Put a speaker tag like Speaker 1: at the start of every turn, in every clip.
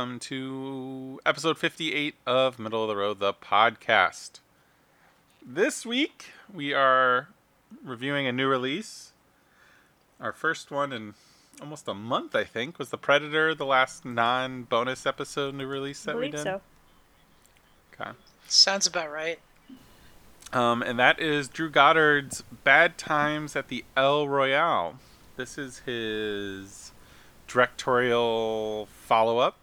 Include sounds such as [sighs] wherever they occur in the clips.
Speaker 1: and welcome to episode 58 of Middle of the Road, the podcast. This week, we are reviewing a new release. Our first one in almost a month, I think, was The Predator, the last non bonus episode new release that
Speaker 2: I
Speaker 1: we
Speaker 2: believe
Speaker 1: did.
Speaker 2: so.
Speaker 1: Okay.
Speaker 3: Sounds about right.
Speaker 1: Um, and that is Drew Goddard's Bad Times at the El Royale. This is his directorial follow up,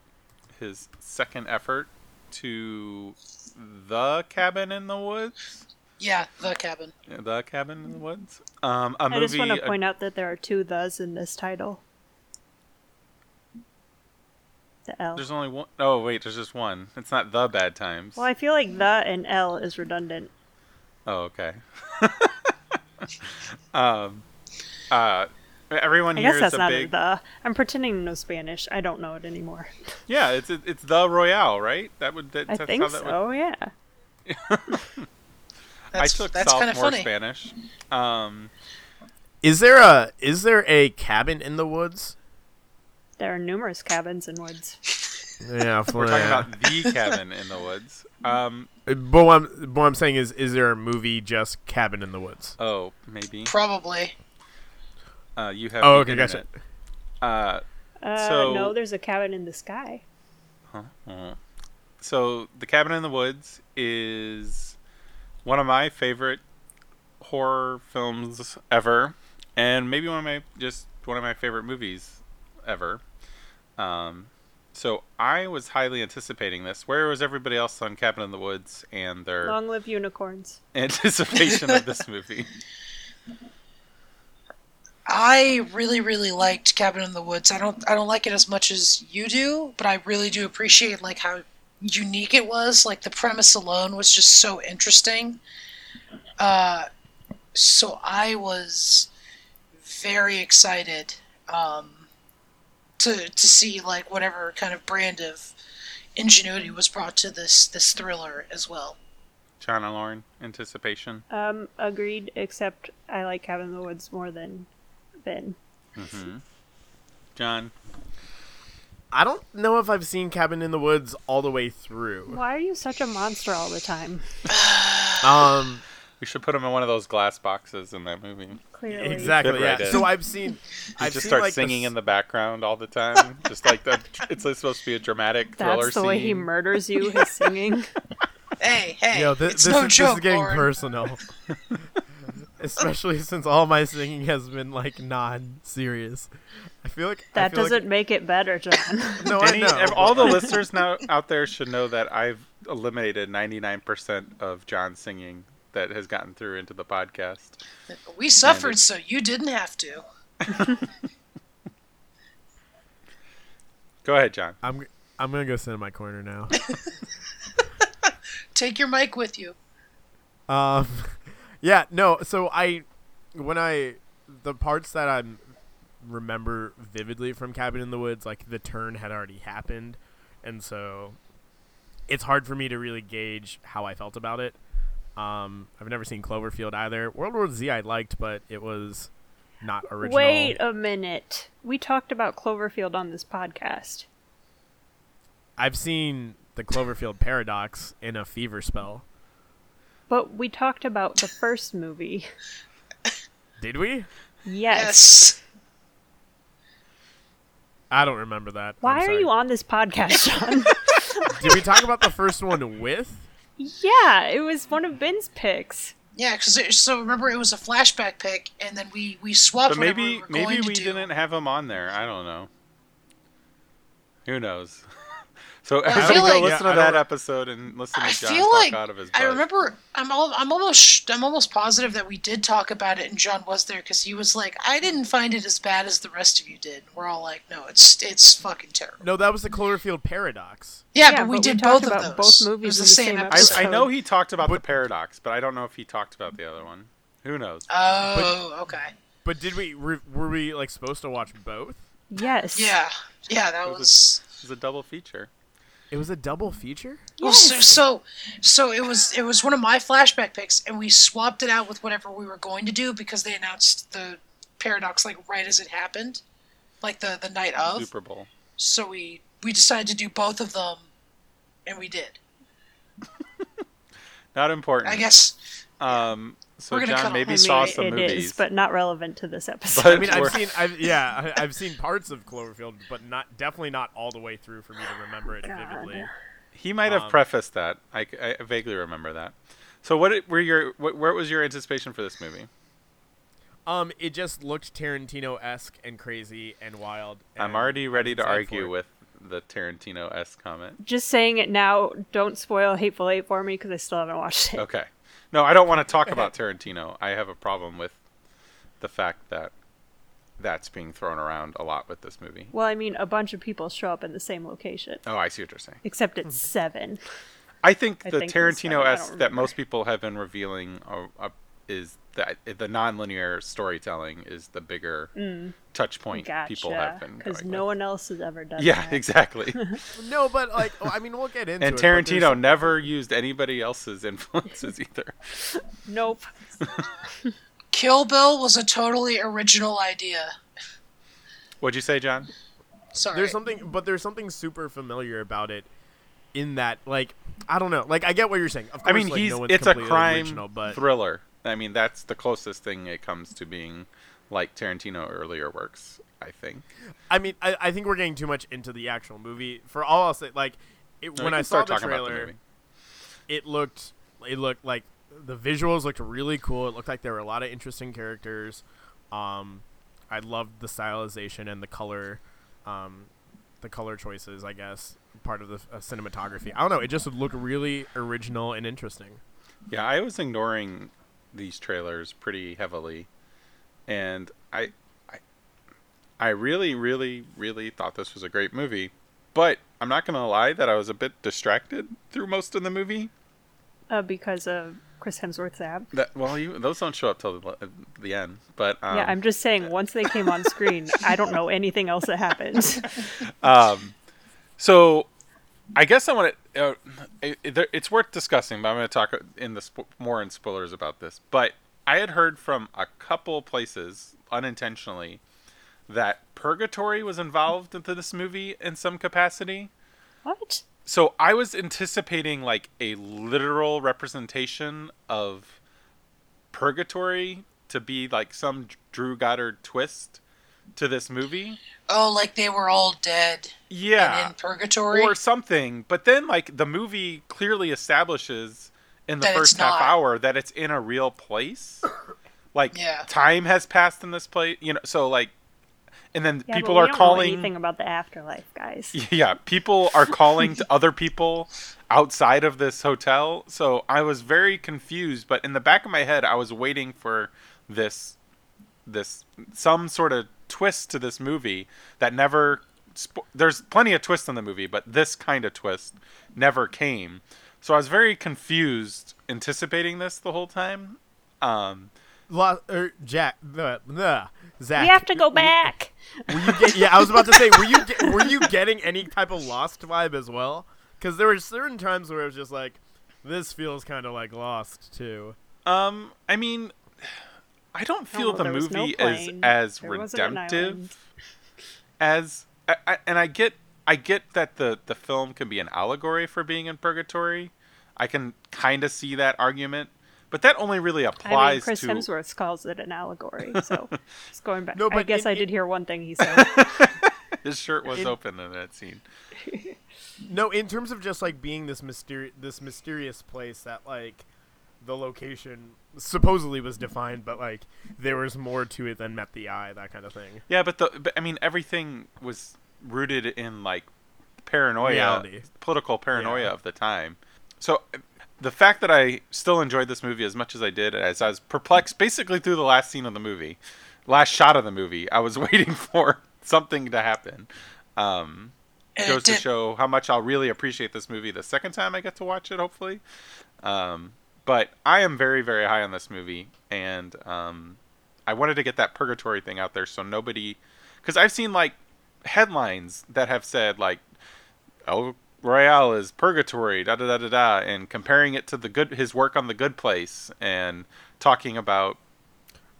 Speaker 1: his second effort to The Cabin in the Woods.
Speaker 3: Yeah, the cabin.
Speaker 1: Yeah, The Cabin in the Woods. Um, a
Speaker 2: I
Speaker 1: movie.
Speaker 2: I just want to point out that there are two thes in this title. The L.
Speaker 1: there's only one oh wait, there's just one. It's not The Bad Times.
Speaker 2: Well, I feel like the and L is redundant.
Speaker 1: Oh, okay. [laughs] um, uh, everyone
Speaker 2: I
Speaker 1: here
Speaker 2: guess
Speaker 1: is
Speaker 2: that's
Speaker 1: a
Speaker 2: not
Speaker 1: big.
Speaker 2: the. I'm pretending to know Spanish. I don't know it anymore. [laughs]
Speaker 1: Yeah, it's it's the Royale, right? That would that,
Speaker 2: I
Speaker 1: that's
Speaker 2: think
Speaker 1: how that would
Speaker 2: so. Yeah. [laughs]
Speaker 3: That's,
Speaker 1: I took
Speaker 3: that's kind
Speaker 1: sophomore
Speaker 3: of funny.
Speaker 1: Spanish. Um,
Speaker 4: Is there a is there a cabin in the woods?
Speaker 2: There are numerous cabins in woods.
Speaker 4: Yeah, [laughs]
Speaker 1: we're talking about the cabin in the woods. Um,
Speaker 4: But what I'm, what I'm saying is, is there a movie just Cabin in the Woods?
Speaker 1: oh, maybe.
Speaker 3: Probably.
Speaker 1: Uh, you have.
Speaker 4: Oh, okay, gotcha.
Speaker 1: internet. Uh,
Speaker 2: Uh,
Speaker 1: So-
Speaker 2: no, there's a cabin in the sky.
Speaker 1: uh, so the cabin in the woods is one of my favorite horror films ever, and maybe one of my just one of my favorite movies ever. Um, so I was highly anticipating this. Where was everybody else on Cabin in the Woods and their
Speaker 2: Long live unicorns.
Speaker 1: anticipation of this [laughs] movie?
Speaker 3: I really, really liked Cabin in the Woods. I don't, I don't like it as much as you do, but I really do appreciate like how unique it was. Like the premise alone was just so interesting. Uh, so I was very excited um, to to see like whatever kind of brand of ingenuity was brought to this this thriller as well.
Speaker 1: John and Lauren, anticipation.
Speaker 2: Um, agreed. Except I like cabin in the woods more than Ben.
Speaker 1: hmm John,
Speaker 4: I don't know if I've seen Cabin in the Woods all the way through.
Speaker 2: Why are you such a monster all the time? [sighs]
Speaker 4: Um,
Speaker 1: we should put him in one of those glass boxes in that movie.
Speaker 2: Clearly.
Speaker 4: exactly.
Speaker 1: Fit
Speaker 4: Yeah. So I've seen. I've
Speaker 1: just
Speaker 4: seen,
Speaker 1: starts
Speaker 4: like,
Speaker 1: singing
Speaker 4: s-
Speaker 1: in the background all the time, [laughs] just like that. It's like supposed to be a dramatic thriller
Speaker 2: That's the way he murders you. His singing. [laughs]
Speaker 3: Hey, hey,
Speaker 4: Yo, thi-
Speaker 3: it's
Speaker 4: this,
Speaker 3: no
Speaker 4: is,
Speaker 3: joke,
Speaker 4: this is getting
Speaker 3: Lauren.
Speaker 4: personal. [laughs] Especially [laughs] since all my singing has been like non-serious. I feel like
Speaker 2: That
Speaker 4: feel
Speaker 2: doesn't make it better, John. [laughs]
Speaker 4: no, I know.
Speaker 1: ev- all the listeners now out there should know that I've eliminated 99% of John's singing that has gotten through into the podcast.
Speaker 3: We suffered, so you didn't have to. [laughs]
Speaker 1: Go ahead, John.
Speaker 4: I'm I'm gonna go sit in my corner now.
Speaker 3: Take your mic with you.
Speaker 4: Um, yeah, no. So I, when I, the parts that I remember vividly from Cabin in the Woods, like the turn had already happened, and so it's hard for me to really gauge how I felt about it. Um, I've never seen Cloverfield either. World War Z I liked, but it was not original.
Speaker 2: Wait a minute. We talked about Cloverfield on this podcast.
Speaker 4: I've seen the Cloverfield Paradox in a fever spell.
Speaker 2: But we talked about the first movie.
Speaker 4: Did we?
Speaker 2: Yes.
Speaker 3: Yes.
Speaker 4: I don't remember that.
Speaker 2: Why are you on this podcast, John? [laughs] [laughs]
Speaker 4: Did we talk about the first one with?
Speaker 2: yeah, it was one of Ben's picks.
Speaker 3: Yeah, because so remember it was a flashback pick, and then we we swapped.
Speaker 1: But maybe
Speaker 3: we were
Speaker 1: maybe
Speaker 3: going to
Speaker 1: we
Speaker 3: do.
Speaker 1: didn't have him on there. I don't know. Who knows? [laughs] So
Speaker 3: I
Speaker 1: everybody
Speaker 3: feel
Speaker 1: go
Speaker 3: like-
Speaker 1: listen
Speaker 4: Yeah,
Speaker 1: to that
Speaker 4: don't-
Speaker 1: episode and listen to
Speaker 3: I
Speaker 1: John
Speaker 3: feel
Speaker 1: talk
Speaker 3: like
Speaker 1: out of his Butt.
Speaker 3: I
Speaker 1: butt.
Speaker 3: remember. I'm all, I'm almost I'm almost positive that we did talk about it, and John was there because he was like, I didn't find it as bad as the rest of you did. We're all like, no, it's it's fucking terrible.
Speaker 4: No, that was the Cloverfield Paradox.
Speaker 3: Yeah,
Speaker 2: Yeah,
Speaker 3: but we
Speaker 2: but we
Speaker 3: did
Speaker 2: talked
Speaker 3: both of
Speaker 2: about
Speaker 3: those.
Speaker 2: both
Speaker 3: It
Speaker 2: movies
Speaker 3: was the
Speaker 2: the
Speaker 3: same
Speaker 2: same
Speaker 1: I,
Speaker 3: episode.
Speaker 1: I know he talked about the paradox, but I don't know if he talked about the other one. Who knows?
Speaker 3: Oh, okay.
Speaker 4: But did we re- were we like supposed to watch both?
Speaker 2: Yes.
Speaker 3: Yeah, yeah, that
Speaker 1: was
Speaker 3: was.
Speaker 1: It was a double feature.
Speaker 4: It was a double feature.
Speaker 3: Well, so, so so it was it was one of my flashback picks, and we swapped it out with whatever we were going to do because they announced the paradox like right as it happened, like the the night of.
Speaker 1: Super Bowl.
Speaker 3: So we we decided to do both of them, and we did. [laughs]
Speaker 1: Not important.
Speaker 3: I guess
Speaker 1: Um, so
Speaker 3: We're gonna cut
Speaker 1: John
Speaker 3: off-
Speaker 1: maybe
Speaker 2: I
Speaker 1: saw
Speaker 2: it
Speaker 1: some
Speaker 2: is,
Speaker 1: movies.
Speaker 2: but not relevant to this episode.
Speaker 1: But-
Speaker 4: I mean, I've seen, I've, yeah, I- I've seen parts of Cloverfield, but not definitely not all the way through for me to remember it
Speaker 2: God.
Speaker 4: vividly.
Speaker 1: He might have
Speaker 4: Um,
Speaker 1: prefaced that. I, I vaguely remember that. So what were your what, where was your anticipation for this movie?
Speaker 4: Um, it just looked Tarantino esque and crazy and wild.
Speaker 1: I'm already ready to argue with the Tarantino s comment.
Speaker 2: Just saying it now. Don't spoil Hateful Eight for me because I still haven't watched it.
Speaker 1: Okay. No, I don't want to talk about Tarantino. I have a problem with the fact that that's being thrown around a lot with this movie.
Speaker 2: Well, I mean, a bunch of people show up in the same location,
Speaker 1: Oh, I see what you're saying.
Speaker 2: except it's hmm. seven.
Speaker 1: I think
Speaker 2: I
Speaker 1: the
Speaker 2: think it was
Speaker 1: Tarantino
Speaker 2: seven, I
Speaker 1: s
Speaker 2: don't
Speaker 1: that
Speaker 2: remember.
Speaker 1: most people have been revealing is that the nonlinear storytelling is the bigger mm. touch point people have been
Speaker 2: Because no
Speaker 1: with.
Speaker 2: one else has ever done
Speaker 1: Yeah,
Speaker 2: that.
Speaker 1: exactly. [laughs] [laughs]
Speaker 4: No, but like, oh, I mean, we'll get into
Speaker 1: and
Speaker 4: it. but there's
Speaker 1: Tarantino
Speaker 4: some-
Speaker 1: never used anybody else's influences [laughs] either.
Speaker 2: Nope.
Speaker 3: Kill Bill was a totally original idea.
Speaker 1: What'd you say, John?
Speaker 3: Sorry.
Speaker 4: There's something, but there's something super familiar about it. In that, like, I don't know. Like, I get what you're saying. Of course,
Speaker 1: I mean,
Speaker 4: like,
Speaker 1: he's
Speaker 4: no one's
Speaker 1: it's a
Speaker 4: completely
Speaker 1: crime
Speaker 4: original, but
Speaker 1: thriller. I mean, that's the closest thing it comes to being like Tarantino earlier works. I think.
Speaker 4: I mean, I, I think we're getting too much into the actual movie. For all I'll say, like, it,
Speaker 1: No,
Speaker 4: when I saw the
Speaker 1: talking about the
Speaker 4: trailer, it looked, it looked like the visuals looked really cool. It looked like there were a lot of interesting characters. Um, I loved the stylization and the color, um, the color choices. I guess part of the uh, cinematography. I don't know. It just looked really original and interesting.
Speaker 1: Yeah, I was ignoring these trailers pretty heavily, and I, I, I really, really, really thought this was a great movie. But I'm not gonna lie that I was a bit distracted through most of the movie.
Speaker 2: Uh, because of Chris Hemsworth's ab.
Speaker 1: That well, you, those don't show up till the, the end. But um,
Speaker 2: yeah, I'm just saying. Once they came on screen, I don't know anything else that happened. [laughs]
Speaker 1: Um, so I guess I want to. Uh, it, it- it's worth discussing, but I'm going to talk in the more in spoilers about this. But I had heard from a couple places unintentionally that purgatory was involved into this movie in some capacity.
Speaker 2: what?
Speaker 1: So I was anticipating like a literal representation of purgatory to be like some Drew Goddard twist to this movie.
Speaker 3: oh, like they were all dead
Speaker 1: Yeah.
Speaker 3: and in purgatory.
Speaker 1: or something. But then, like the movie clearly establishes in the
Speaker 3: That
Speaker 1: first half
Speaker 3: not.
Speaker 1: hour that it's in a real place. [coughs] Like
Speaker 3: Yeah.
Speaker 1: time has passed in this place, you know. So like, and then
Speaker 2: Yeah,
Speaker 1: people
Speaker 2: but we
Speaker 1: are
Speaker 2: don't
Speaker 1: calling.
Speaker 2: know anything about the afterlife, guys. [laughs]
Speaker 1: Yeah, people are calling to [laughs] other people outside of this hotel. So I was very confused, but in the back of my head, I was waiting for this, this some sort of twist to this movie that never. Spo- there's plenty of twists in the movie, but this kind of twist never came. So I was very confused, anticipating this the whole time. Um,
Speaker 4: La- er, Jack, the, the, Zach.
Speaker 2: We have to go back.
Speaker 4: Were you get, yeah, I was about to say, were you get, were you getting any type of Lost vibe as well? Because there were certain times where it was just like, this feels kind of like Lost too.
Speaker 1: um, I mean, I don't feel
Speaker 2: Oh,
Speaker 1: the
Speaker 2: there was no
Speaker 1: movie
Speaker 2: plane.
Speaker 1: is as
Speaker 2: There
Speaker 1: redemptive. as I, I, and I get I get that the the film can be an allegory for being in purgatory. I can kind of see that argument, but that only really
Speaker 2: I
Speaker 1: applies
Speaker 2: mean, Chris
Speaker 1: to
Speaker 2: Hemsworth calls it an allegory. So, [laughs] just going back.
Speaker 4: No, but I
Speaker 2: guess
Speaker 4: in-
Speaker 2: I
Speaker 4: in-
Speaker 2: did hear one thing he said. [laughs]
Speaker 1: his shirt was
Speaker 4: in-
Speaker 1: open in that scene. [laughs]
Speaker 4: No, in terms of just like being this mysteri- this mysterious place that like the location supposedly was defined, but like there was more to it than met the eye, that kind of thing.
Speaker 1: Yeah, but the but I mean everything was rooted in like paranoia,
Speaker 4: Reality.
Speaker 1: political paranoia
Speaker 4: Yeah.
Speaker 1: of the time. So the fact that I still enjoyed this movie as much as I did, as I was perplexed basically through the last scene of the movie, last shot of the movie, I was [laughs] waiting for something to happen. Um, goes to show how much I'll really appreciate this movie the second time I get to watch it, hopefully. Um, but I am very, very high on this movie, and um, I wanted to get that purgatory thing out there so nobody, because I've seen like headlines that have said like, El Royale is purgatory, da da da da da, and comparing it to the good his work on the Good Place and talking about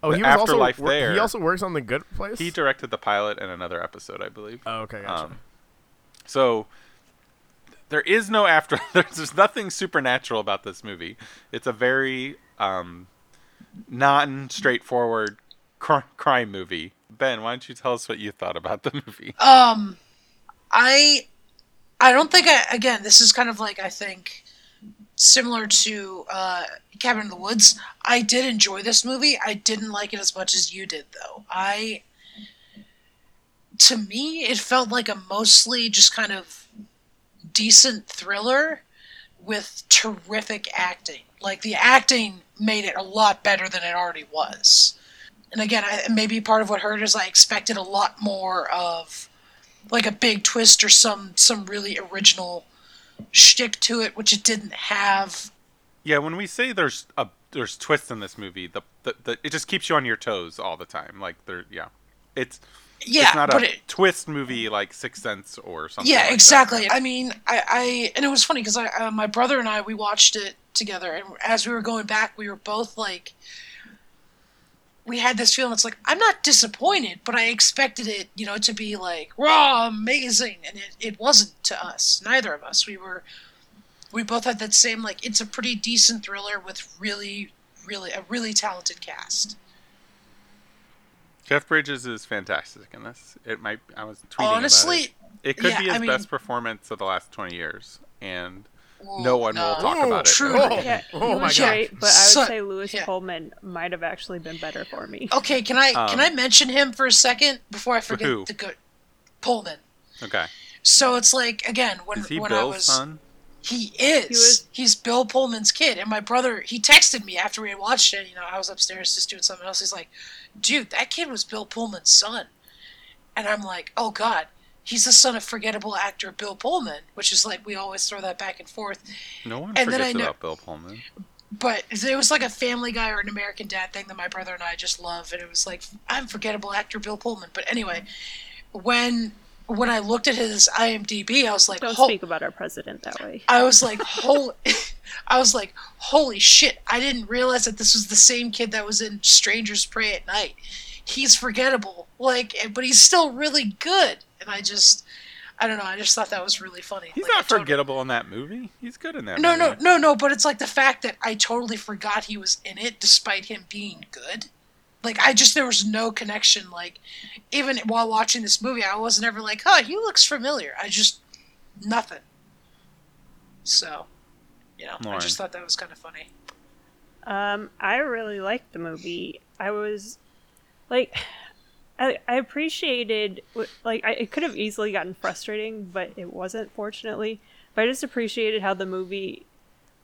Speaker 4: Oh,
Speaker 1: The
Speaker 4: he was also
Speaker 1: afterlife
Speaker 4: wor-
Speaker 1: there.
Speaker 4: He also works on the Good Place.
Speaker 1: he directed the pilot and another episode, I believe.
Speaker 4: oh, okay, gotcha.
Speaker 1: Um, So there is no after. [laughs] There's, there's nothing supernatural about this movie. It's a very um, non-straightforward cr- crime movie. Ben, why don't you tell us what you thought about the movie? [laughs]
Speaker 3: Um, I, I don't think I. Again, this is kind of like I think similar to uh, Cabin in the Woods. I did enjoy this movie. I didn't like it as much as you did, though. I, to me, it felt like a mostly just kind of decent thriller with terrific acting. Like the acting made it a lot better than it already was. And again, I, maybe part of what hurt is I expected a lot more of like a big twist or some some really original shtick to it, which it didn't have.
Speaker 1: Yeah, when we say there's a there's twists in this movie, the, the, the it just keeps you on your toes all the time. Like there, yeah, it's
Speaker 3: Yeah,
Speaker 1: it's not
Speaker 3: but
Speaker 1: a
Speaker 3: it,
Speaker 1: twist movie like Sixth Sense or something.
Speaker 3: yeah,
Speaker 1: like that.
Speaker 3: exactly. I mean, I, I and it was funny because I, uh, my brother and I, we watched it together, and as we were going back, we were both like, we had this feeling. It's like I'm not disappointed, but I expected it, you know, to be like raw, amazing, and it, it wasn't to us. Neither of us. We were, we both had that same like. It's a pretty decent thriller with really, really a really talented cast.
Speaker 1: Jeff Bridges is fantastic in this. It might. I was tweeting about
Speaker 3: Honestly,
Speaker 1: it. It could
Speaker 3: yeah,
Speaker 1: be his
Speaker 3: I mean-
Speaker 1: best performance of the last twenty years, and
Speaker 3: ooh,
Speaker 1: No one will talk about it.
Speaker 3: True.
Speaker 4: Oh.
Speaker 2: Yeah,
Speaker 4: Oh my
Speaker 2: was
Speaker 4: God.
Speaker 2: great, but I would
Speaker 3: So-
Speaker 2: say Lewis
Speaker 3: yeah.
Speaker 2: Pullman might have actually been better for me.
Speaker 3: Okay, can I can
Speaker 1: Um,
Speaker 3: I mention him for a second before I forget
Speaker 1: who?
Speaker 3: the good Pullman?
Speaker 1: okay,
Speaker 3: So it's like again when
Speaker 1: is he
Speaker 3: when I was
Speaker 1: son?
Speaker 3: He is
Speaker 2: He was-
Speaker 3: he's Bill Pullman's kid and my brother he texted me after we had watched it. You know I was upstairs just doing something else. He's like, "Dude, that kid was Bill Pullman's son," and I'm like, "Oh God." He's the son of forgettable actor Bill Pullman, which is like we always throw that back and forth.
Speaker 1: No one
Speaker 3: and then
Speaker 1: forgets
Speaker 3: I know-
Speaker 1: about Bill Pullman.
Speaker 3: But it was like a Family Guy or an American Dad thing that my brother and I just love, and it was like I'm forgettable actor Bill Pullman. But anyway, when when I looked at his IMDb, I was like,
Speaker 2: Don't speak about our president that way.
Speaker 3: I was like, holy, [laughs] I was like, holy shit! I didn't realize that this was the same kid that was in Strangers Prey at Night. He's forgettable, like, but he's still really good. And I just, I don't know. I just thought that was really funny.
Speaker 1: He's
Speaker 3: Like, I
Speaker 1: not
Speaker 3: totally-
Speaker 1: forgettable in that movie. He's good in that.
Speaker 3: No, no, no, no. But it's like the fact that I totally forgot he was in it, despite him being good. Like I just there was no connection. Like even while watching this movie, I wasn't ever like, "Oh, he looks familiar." I just nothing. So, you know, I just thought that was kind of funny.
Speaker 2: Um, I really liked the movie. I was like, [sighs] I, I appreciated like I, it could have easily gotten frustrating, but it wasn't. Fortunately, but I just appreciated how the movie,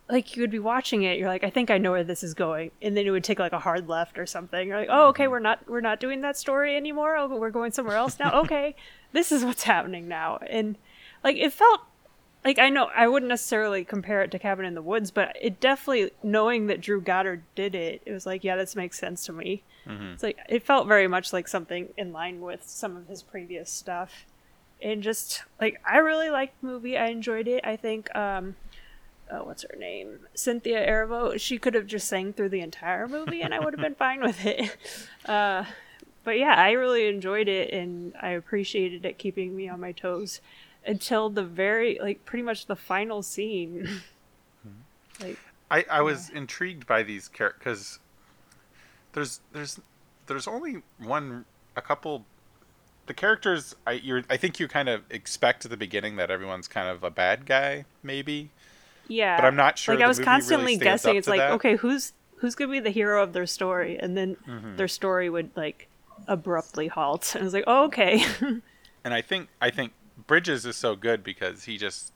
Speaker 2: like you would be watching it, you're like, I think I know where this is going, and then it would take like a hard left or something. You're like, oh, okay, we're not we're not doing that story anymore. Oh, we're going somewhere else now. [laughs] Okay, this is what's happening now, and like it felt like I know I wouldn't necessarily compare it to Cabin in the Woods, but it definitely knowing that Drew Goddard did it, it was like, yeah, this makes sense to me.
Speaker 1: Mhm.
Speaker 2: It's like it felt very much like something in line with some of his previous stuff, and just like I really liked the movie. I enjoyed it. I think um, oh, what's her name? Cynthia Erivo. She could have just sang through the entire movie, and I would have been fine with it. [laughs] Uh, but yeah, I really enjoyed it, and I appreciated it keeping me on my toes until the very like pretty much the final scene. [laughs] like
Speaker 1: I, I was intrigued by these characters because there's there's there's only one a couple the characters I you I think you kind of expect at the beginning that everyone's kind of a bad guy maybe
Speaker 2: yeah,
Speaker 1: but I'm not sure
Speaker 2: like I was
Speaker 1: movie really
Speaker 2: constantly guessing. It's like
Speaker 1: that.
Speaker 2: okay, who's who's gonna be the hero of their story, and then
Speaker 1: Mhm.
Speaker 2: their story would like abruptly halt. [laughs] And I was like, oh, okay. [laughs]
Speaker 1: and I think I think Bridges is so good because he just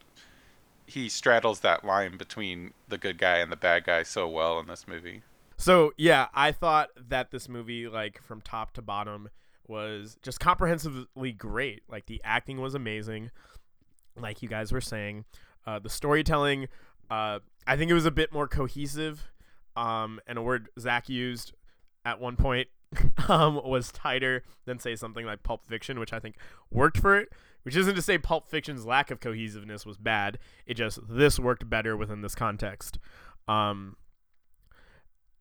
Speaker 1: he straddles that line between the good guy and the bad guy so well in this movie.
Speaker 4: So yeah, I thought that this movie, like from top to bottom, was just comprehensively great. Like the acting was amazing, like you guys were saying. Uh, the storytelling, uh, I think it was a bit more cohesive. Um, and a word Zach used at one point [laughs] um, was tighter than say something like Pulp Fiction, which I think worked for it. Which isn't to say Pulp Fiction's lack of cohesiveness was bad. It just this worked better within this context. Um,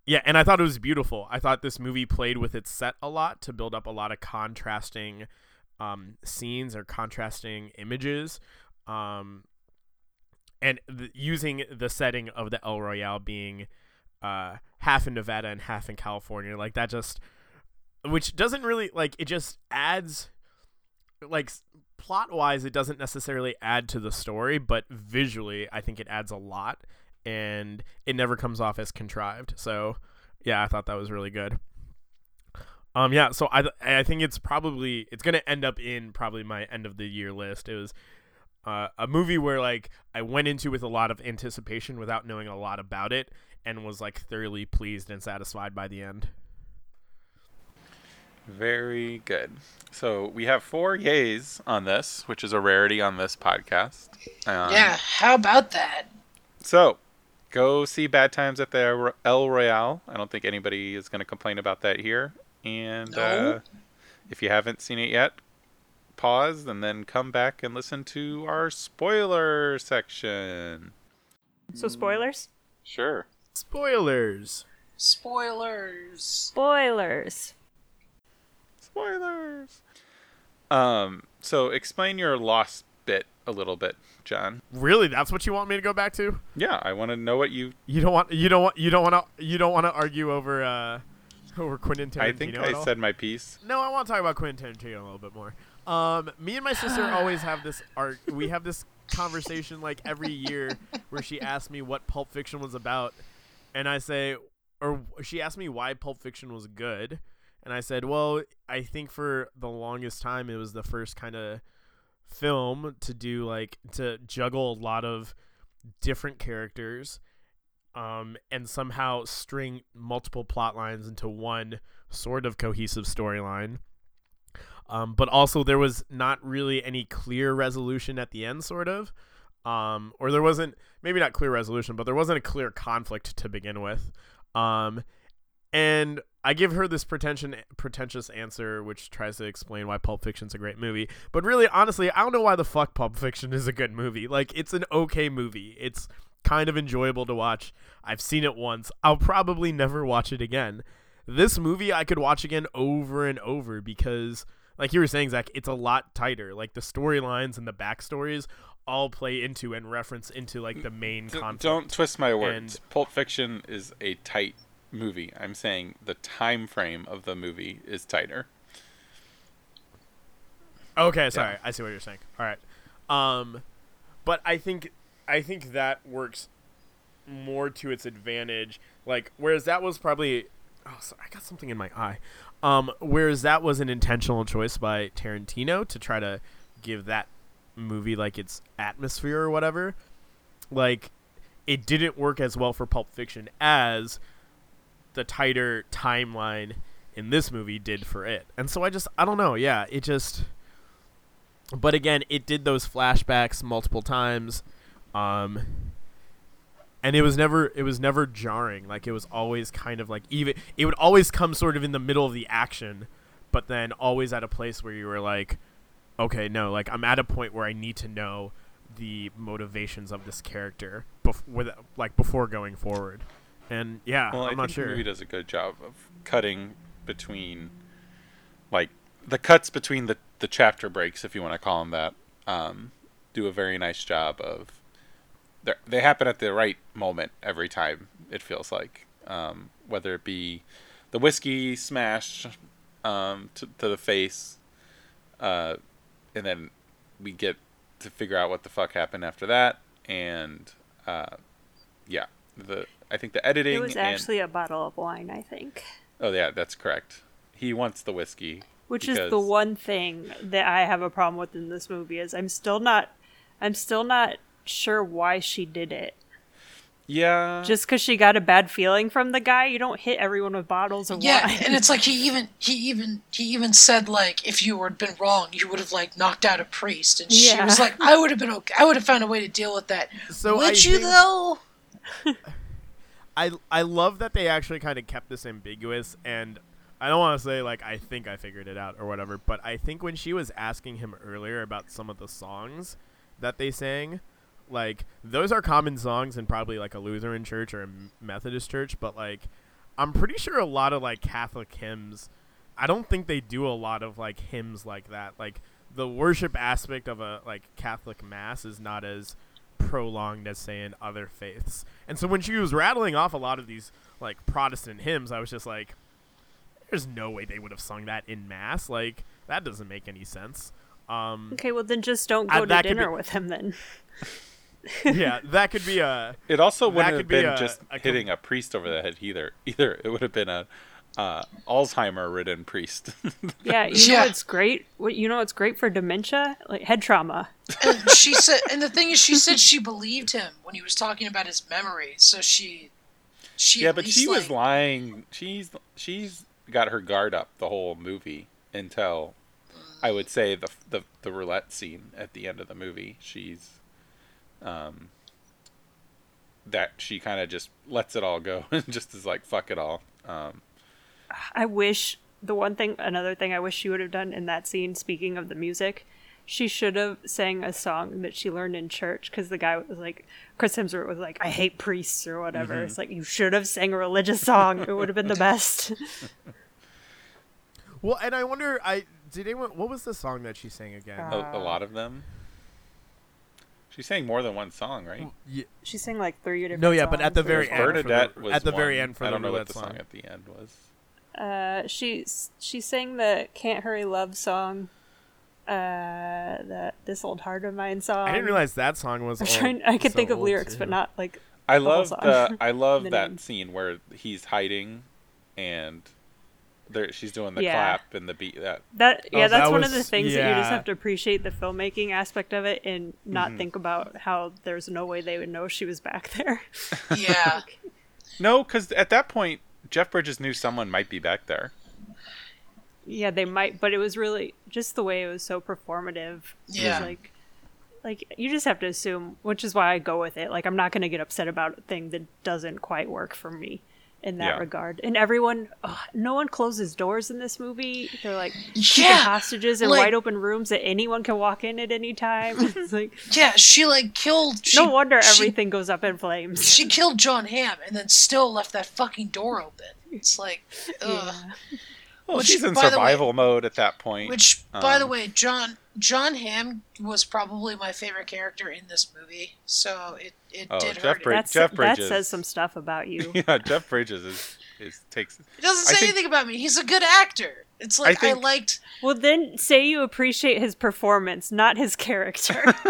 Speaker 4: yeah, and I thought it was beautiful. I thought this movie played with its set a lot to build up a lot of contrasting um, scenes or contrasting images, um, and th- using the setting of the El Royale being uh, half in Nevada and half in California, like that just, which doesn't really like it just adds, like plot wise, it doesn't necessarily add to the story, but visually, I think it adds a lot, and it never comes off as contrived. So, yeah, I thought that was really good. Um, yeah, so I I think it's probably it's gonna end up in probably my end of the year list. It was uh, a movie where like I went into with a lot of anticipation without knowing a lot about it, and was like thoroughly pleased and satisfied by the end.
Speaker 1: Very good. So we have four yays on this, which is a rarity on this podcast. Um,
Speaker 3: yeah, how about that?
Speaker 1: So go see Bad Times at the El Royale. I don't think anybody is going to complain about that here. And
Speaker 3: No.
Speaker 1: uh, if you haven't seen it yet, pause and then come back and listen to our spoiler section.
Speaker 2: So spoilers.
Speaker 1: Sure.
Speaker 4: Spoilers.
Speaker 3: Spoilers.
Speaker 2: Spoilers.
Speaker 1: Spoilers. Um. So explain your lost bit a little bit, John.
Speaker 4: Really, that's what you want me to go back to?
Speaker 1: Yeah, I want to know what you.
Speaker 4: You don't want you don't want you don't want to you don't want to argue over uh over Quentin Tarantino.
Speaker 1: I think
Speaker 4: at
Speaker 1: I
Speaker 4: all?
Speaker 1: said my piece.
Speaker 4: No, I want to talk about Quentin Tarantino a little bit more. Um, me and my sister [sighs] always have this art. We have this conversation like every year where she asks me what Pulp Fiction was about, and I say, or she asked me why Pulp Fiction was good, and I said, well, I think for the longest time it was the first kind of film to do like to juggle a lot of different characters um, and somehow string multiple plot lines into one sort of cohesive storyline. Um, but also there was not really any clear resolution at the end, sort of. Um, or there wasn't maybe not clear resolution, but there wasn't a clear conflict to begin with. Um, and I give her this pretension, pretentious answer, which tries to explain why Pulp Fiction's a great movie. But really, honestly, I don't know why the fuck Pulp Fiction is a good movie. Like, it's an okay movie. It's kind of enjoyable to watch. I've seen it once. I'll probably never watch it again. This movie I could watch again over and over because, like you were saying, Zach, it's a lot tighter. Like the storylines and the backstories all play into and reference into like the main
Speaker 1: D-
Speaker 4: conflict.
Speaker 1: don't twist my words.
Speaker 4: And-
Speaker 1: Pulp Fiction is a tight movie. I'm saying the time frame of the movie is tighter.
Speaker 4: Okay, sorry. I see what you're saying. All right. Um but I think I think that works more to its advantage. Like whereas that was probably oh, sorry, I got something in my eye. Um whereas that was an intentional choice by Tarantino to try to give that movie like its atmosphere or whatever. Like it didn't work as well for Pulp Fiction as the tighter timeline in this movie did for it. And so I just I don't know, yeah, it just but again, it did those flashbacks multiple times. Um and it was never it was never jarring. Like it was always kind of like even it would always come sort of in the middle of the action, but then always at a place where you were like, okay, no, like I'm at a point where I need to know the motivations of this character bef- with like before going forward. And yeah,
Speaker 1: Well,
Speaker 4: I'm
Speaker 1: I
Speaker 4: not sure.
Speaker 1: the movie does a good job of cutting between, like, the cuts between the, the chapter breaks, if you want to call them that, um, do a very nice job of. They're- happen at the right moment every time. It feels like, um, whether it be the whiskey smash um, to, to the face, uh, and then we get to figure out what the fuck happened after that, and uh, yeah, the I think the editing
Speaker 2: It was
Speaker 1: and
Speaker 2: actually a bottle of wine, I think.
Speaker 1: Oh yeah, that's correct. He wants the whiskey.
Speaker 2: Which is the one thing that I have a problem with in this movie is I'm still not I'm still not sure why she did it.
Speaker 1: Yeah.
Speaker 2: Just because she got a bad feeling from the guy, you don't hit everyone with bottles of
Speaker 3: Yeah,
Speaker 2: wine.
Speaker 3: and it's like he [laughs] even he even he even said like if you had been wrong, you would have like knocked out a priest, and she
Speaker 2: Yeah.
Speaker 3: was like, I would have been okay. I would have found a way to deal with that.
Speaker 4: So
Speaker 3: would
Speaker 4: I
Speaker 3: you
Speaker 4: think-
Speaker 3: though? [laughs]
Speaker 4: I I love that they actually kind of kept this ambiguous and I don't want to say like I think I figured it out or whatever, but I think when she was asking him earlier about some of the songs that they sang, like those are common songs in probably like a Lutheran church or a Methodist church, but like I'm pretty sure a lot of like Catholic hymns I don't think they do a lot of like hymns like that. Like the worship aspect of a like Catholic mass is not as prolonged as say in other faiths. And so when she was rattling off a lot of these like Protestant hymns, I was just like, "There's no way they would have sung that in mass. Like that doesn't make any sense." Um,
Speaker 2: Okay, well then just don't go to dinner
Speaker 4: be-
Speaker 2: with him then. [laughs] [laughs]
Speaker 4: yeah, that could be a
Speaker 1: It also wouldn't
Speaker 4: could
Speaker 1: have
Speaker 4: be
Speaker 1: been
Speaker 4: a-
Speaker 1: just
Speaker 4: a com-
Speaker 1: hitting a priest over the head either. Either it would have been a uh, Alzheimer-ridden priest. [laughs]
Speaker 2: Yeah, you
Speaker 3: Yeah.
Speaker 2: know what's great? What you know it's great for dementia? Like head trauma.
Speaker 3: and she said, and the thing is, she said she believed him when he was talking about his memory. So she, she
Speaker 1: yeah, but
Speaker 3: least,
Speaker 1: she was lying. She's she's got her guard up the whole movie until I would say the the the roulette scene at the end of the movie. She's um that she kind of just lets it all go [laughs] and just is like fuck it all. Um
Speaker 2: I wish the one thing, another thing I wish she would have done in that scene. Speaking of the music, she should have sang a song that she learned in church because the guy was like, Chris Hemsworth was like, "I hate priests" or whatever.
Speaker 1: Mm-hmm.
Speaker 2: It's like you should have sang a religious song. it would have been the best. [laughs]
Speaker 4: well, and I wonder, I did anyone? What was the song that she sang again?
Speaker 2: Uh,
Speaker 1: a, a lot of them. She sang more than one song, right?
Speaker 4: Yeah,
Speaker 2: she sang like three different.
Speaker 4: No, yeah, but at the very end,
Speaker 1: Bernadette
Speaker 4: the-
Speaker 1: was
Speaker 4: at the very end for
Speaker 1: I
Speaker 4: the
Speaker 1: don't know what the
Speaker 4: song.
Speaker 1: song at the end was.
Speaker 2: Uh, she she sang the "Can't Hurry Love" song. Uh, that this old heart of mine song.
Speaker 4: I didn't realize that song was. [laughs]
Speaker 2: I'm
Speaker 4: old-
Speaker 2: trying. I could
Speaker 4: so
Speaker 2: think of lyrics,
Speaker 4: too.
Speaker 2: but not like.
Speaker 1: I love the I [laughs] love
Speaker 2: The
Speaker 1: that
Speaker 2: name.
Speaker 1: scene where he's hiding and there she's doing the
Speaker 2: Yeah.
Speaker 1: clap and the beat that
Speaker 2: That yeah,
Speaker 4: Oh,
Speaker 2: that's
Speaker 4: that
Speaker 2: one of the things that you just have to appreciate the filmmaking aspect of it and not
Speaker 1: Mhm.
Speaker 2: think about how there's no way they would know she was back there. [laughs] [laughs]
Speaker 3: yeah,
Speaker 1: No, because at that point Jeff Bridges knew someone might be back there.
Speaker 2: yeah, they might, but it was really just the way it was so performative. It was
Speaker 3: Yeah.
Speaker 2: like like you just have to assume, which is why I go with it. Like I'm not going to get upset about a thing that doesn't quite work for me in that
Speaker 1: Yeah.
Speaker 2: regard. And everyone, ugh, no one closes doors in this movie. They're like keeping
Speaker 3: yeah,
Speaker 2: hostages in
Speaker 3: like-
Speaker 2: wide open rooms that anyone can walk in at any time. it's like
Speaker 3: yeah. She like killed. She,
Speaker 2: no wonder
Speaker 3: she-
Speaker 2: everything goes up in flames.
Speaker 3: She killed Jon Hamm and then still left that fucking door open. It's like, ugh.
Speaker 2: Yeah.
Speaker 1: Well,
Speaker 3: Which,
Speaker 1: she's in
Speaker 3: by the way-
Speaker 1: survival mode at that point.
Speaker 3: Which, by the
Speaker 1: Um,
Speaker 3: way, John Jon Hamm was probably my favorite character in this movie. So it it
Speaker 1: Oh,
Speaker 3: did
Speaker 1: Jeff
Speaker 3: hurt. it.
Speaker 1: Brid-
Speaker 2: That's,
Speaker 1: Jeff
Speaker 2: that
Speaker 1: Bridges.
Speaker 2: says some stuff about you. [laughs]
Speaker 1: yeah, Jeff Bridges is is takes.
Speaker 3: It doesn't
Speaker 1: I
Speaker 3: say
Speaker 1: think-
Speaker 3: anything about me. He's a good actor. It's like I,
Speaker 1: think-
Speaker 3: liked.
Speaker 2: Well, then say you appreciate his performance, not his character. [laughs]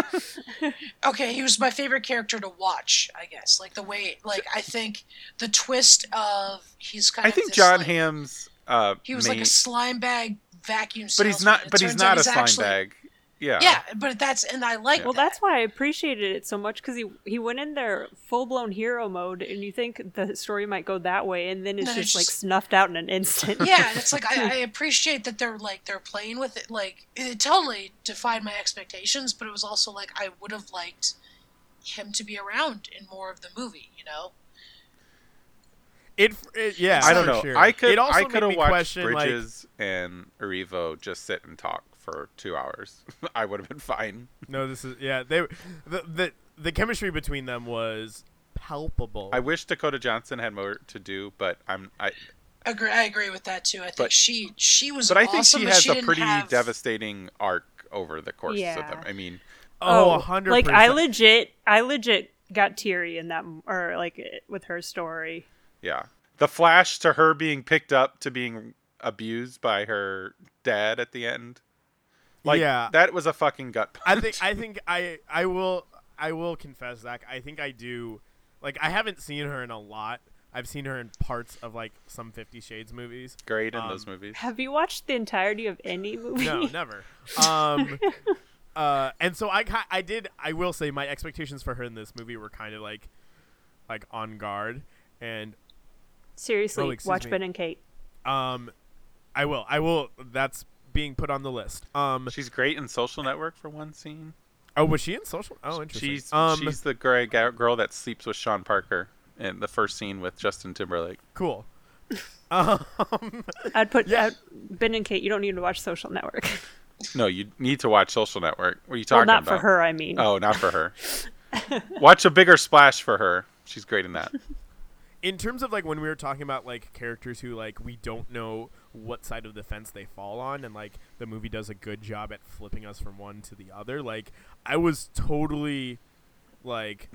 Speaker 2: [laughs]
Speaker 3: Okay, he was my favorite character to watch. I guess like the way, like I think the twist of he's kind of
Speaker 1: I
Speaker 3: of.
Speaker 1: think
Speaker 3: this,
Speaker 1: John
Speaker 3: like,
Speaker 1: Hamm's. Uh,
Speaker 3: He was
Speaker 1: main-
Speaker 3: like a slime bag vacuum.
Speaker 1: but he's not. But he's not a slime
Speaker 3: actually-
Speaker 1: bag. Yeah.
Speaker 3: Yeah, but that's and I like.
Speaker 2: well,
Speaker 3: that.
Speaker 2: that's why I appreciated it so much because he he went in there full blown hero mode, and you think the story might go that way, and then it's
Speaker 3: No,
Speaker 2: just
Speaker 3: it's
Speaker 2: like
Speaker 3: just-
Speaker 2: snuffed out in an instant.
Speaker 3: yeah, and it's [laughs] like I, I appreciate that they're like they're playing with it. Like it totally defied my expectations, but it was also like I would have liked him to be around in more of the movie. You know?
Speaker 4: It, it yeah,
Speaker 1: I don't know.
Speaker 4: Sure.
Speaker 1: I could.
Speaker 4: It also
Speaker 1: I could have watched
Speaker 4: question, like,
Speaker 1: Bridges and Erivo just sit and talk for two hours. [laughs] I would have been fine.
Speaker 4: No, this is yeah. They the the the chemistry between them was palpable.
Speaker 1: I wish Dakota Johnson had more to do, but I'm. I.
Speaker 3: Agree, I agree with that too. I think
Speaker 1: But-
Speaker 3: she she was.
Speaker 1: But I think
Speaker 3: awesome,
Speaker 1: she has
Speaker 3: she
Speaker 1: a pretty
Speaker 3: have-
Speaker 1: devastating arc over the course of them. I mean,
Speaker 4: oh, oh a hundred.
Speaker 2: like I legit, I legit got teary in that, or like with her story.
Speaker 1: Yeah. The flash to her being picked up to being abused by her dad at the end. Like
Speaker 4: Yeah.
Speaker 1: that was a fucking gut punch.
Speaker 4: I think [laughs] I think I I will I will confess Zach. I think I do. Like I haven't seen her in a lot. I've seen her in parts of like some Fifty Shades movies.
Speaker 1: great in
Speaker 4: um,
Speaker 1: those movies.
Speaker 2: Have you watched the entirety of any movie?
Speaker 4: No, never. [laughs] Um, uh, and so I I did. I will say my expectations for her in this movie were kind of like like on guard, and
Speaker 2: Seriously,
Speaker 4: Oh,
Speaker 2: watch
Speaker 4: me.
Speaker 2: Ben and Kate.
Speaker 4: um, I will. I will. That's being put on the list. Um,
Speaker 1: She's great in Social Network for one scene.
Speaker 4: oh, was she in social? Oh, interesting.
Speaker 1: She's
Speaker 4: um,
Speaker 1: she's the gray ga- girl that sleeps with Sean Parker in the first scene with Justin Timberlake.
Speaker 4: cool. [laughs] um,
Speaker 2: I'd put
Speaker 4: Yeah.
Speaker 2: uh, Ben and Kate. You don't need to watch Social Network.
Speaker 1: No, you need to watch Social Network. What are you
Speaker 2: well,
Speaker 1: talking
Speaker 2: not
Speaker 1: about?
Speaker 2: Not for her. I mean,
Speaker 1: Oh, not for her. [laughs] Watch a bigger splash for her. She's great in that. [laughs]
Speaker 4: in terms of like when we were talking about like characters who like we don't know what side of the fence they fall on and like the movie does a good job at flipping us from one to the other like i was totally like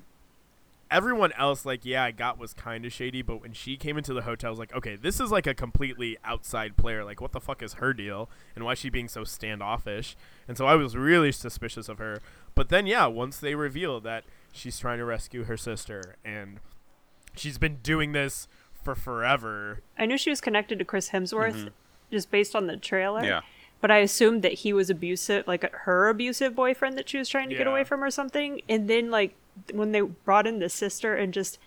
Speaker 4: everyone else like yeah i got was kind of shady but when she came into the hotel i was like okay this is like a completely outside player like what the fuck is her deal and why is she being so standoffish? And so i was really suspicious of her. But then yeah once they reveal that she's trying to rescue her sister and she's been doing this for forever.
Speaker 2: I knew she was connected to Chris Hemsworth mm-hmm. just based on the trailer.
Speaker 1: Yeah.
Speaker 2: But I assumed that he was abusive, like her abusive boyfriend that she was trying to get away from or something. And then, like, when they brought in the sister and just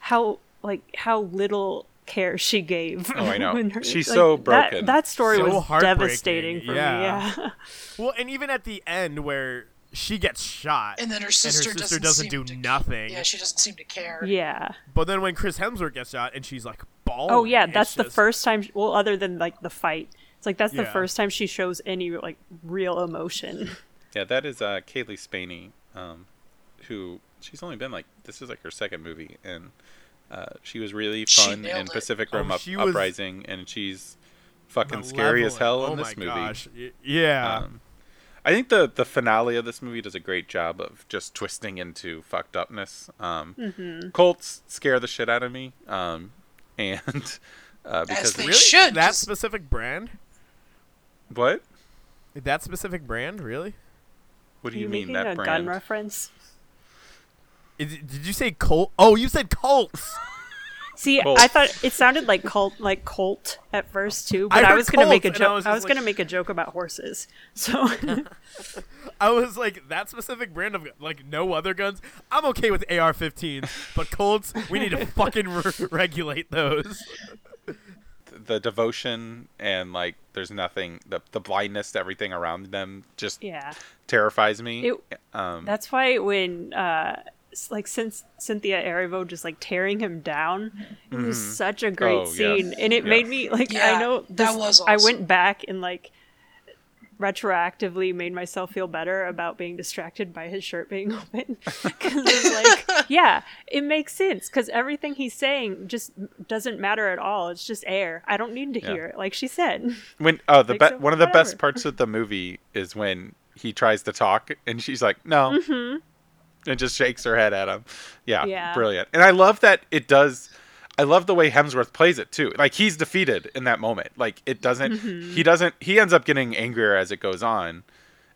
Speaker 2: how, like, how little care she gave.
Speaker 1: Oh, I know. [laughs]
Speaker 2: when her-
Speaker 1: She's
Speaker 2: like,
Speaker 1: so broken.
Speaker 2: That, story
Speaker 4: So
Speaker 2: was devastating for
Speaker 4: yeah.
Speaker 2: me. Yeah. [laughs]
Speaker 4: Well, and even at the end where she gets shot
Speaker 3: And then her sister,
Speaker 4: and her sister
Speaker 3: doesn't,
Speaker 4: doesn't,
Speaker 3: seem
Speaker 4: do
Speaker 3: to,
Speaker 4: nothing.
Speaker 3: Yeah, she doesn't seem to care.
Speaker 2: yeah.
Speaker 4: But then when Chris Hemsworth gets shot and she's like bawling.
Speaker 2: Oh, yeah. That's the
Speaker 4: just-
Speaker 2: first time, well, other than, like, the fight. It's like that's the
Speaker 4: Yeah.
Speaker 2: first time she shows any like real emotion. [laughs]
Speaker 1: Yeah, that is uh, Cailee Spaeny, um, who she's only been like this is like her second movie, and uh, she was really fun in
Speaker 3: it.
Speaker 1: Pacific
Speaker 4: Oh,
Speaker 1: Rim Up-
Speaker 4: she was-
Speaker 1: Uprising, and she's fucking scary as hell
Speaker 4: malevolent.
Speaker 1: in
Speaker 4: oh
Speaker 1: this
Speaker 4: my
Speaker 1: movie.
Speaker 4: Gosh. Y- Yeah.
Speaker 1: Um, I think the the finale of this movie does a great job of just twisting into fucked upness. Um,
Speaker 2: Mm-hmm.
Speaker 1: Colts scare the shit out of me, um, and uh, because
Speaker 3: they
Speaker 4: really?
Speaker 3: should,
Speaker 4: That
Speaker 3: 'cause-
Speaker 4: specific brand?
Speaker 1: what?
Speaker 4: That specific brand? Really?
Speaker 1: What do you,
Speaker 2: you
Speaker 1: mean
Speaker 2: making
Speaker 1: that
Speaker 2: a
Speaker 1: brand?
Speaker 2: gun reference?
Speaker 4: Is did you say Colt? Oh, you said Colts. [laughs]
Speaker 2: See,
Speaker 1: Colt.
Speaker 2: I thought it sounded like cult, like Colt at first too, but
Speaker 4: I
Speaker 2: I, was gonna make a
Speaker 4: Colt, and I
Speaker 2: joke.
Speaker 4: was
Speaker 2: I was,
Speaker 4: like-
Speaker 2: gonna make a joke about horses. So [laughs]
Speaker 4: I was like, that specific brand of like no other guns. I'm okay with AR-15s, but Colts, we need to [laughs] fucking re- regulate those.
Speaker 1: the devotion and like there's nothing the the blindness to everything around them just
Speaker 2: yeah,
Speaker 1: terrifies me.
Speaker 2: It-
Speaker 1: um,
Speaker 2: that's why when uh, s- like since Cynthia Erivo just like tearing him down, it was mm-hmm. such a great
Speaker 1: Oh, yes.
Speaker 2: scene, and it
Speaker 1: Yeah.
Speaker 2: made me like
Speaker 3: Yeah,
Speaker 2: I know
Speaker 3: that
Speaker 2: this,
Speaker 3: was
Speaker 2: I went back and like retroactively made myself feel better about being distracted by his shirt being [laughs] open. Because it's like [laughs] yeah it makes sense. Because everything he's saying just doesn't matter at all. It's just air. I don't need to
Speaker 1: Yeah.
Speaker 2: hear it like she said. [laughs]
Speaker 1: When oh the
Speaker 2: like,
Speaker 1: be-
Speaker 2: so
Speaker 1: one of the best parts of the movie is when he tries to talk and she's like no mm-hmm. And just shakes her head at him yeah.
Speaker 2: Yeah.
Speaker 1: brilliant and i love that it does i love the way hemsworth plays it too like he's defeated in that moment like it doesn't
Speaker 2: Mm-hmm.
Speaker 1: he doesn't he ends up getting angrier as it goes on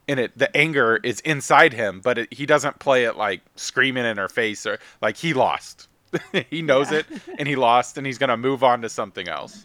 Speaker 1: and it the anger is inside him but it, he doesn't play it like screaming in her face or like he lost [laughs] he knows
Speaker 2: Yeah.
Speaker 1: it and he lost and he's gonna move on to something else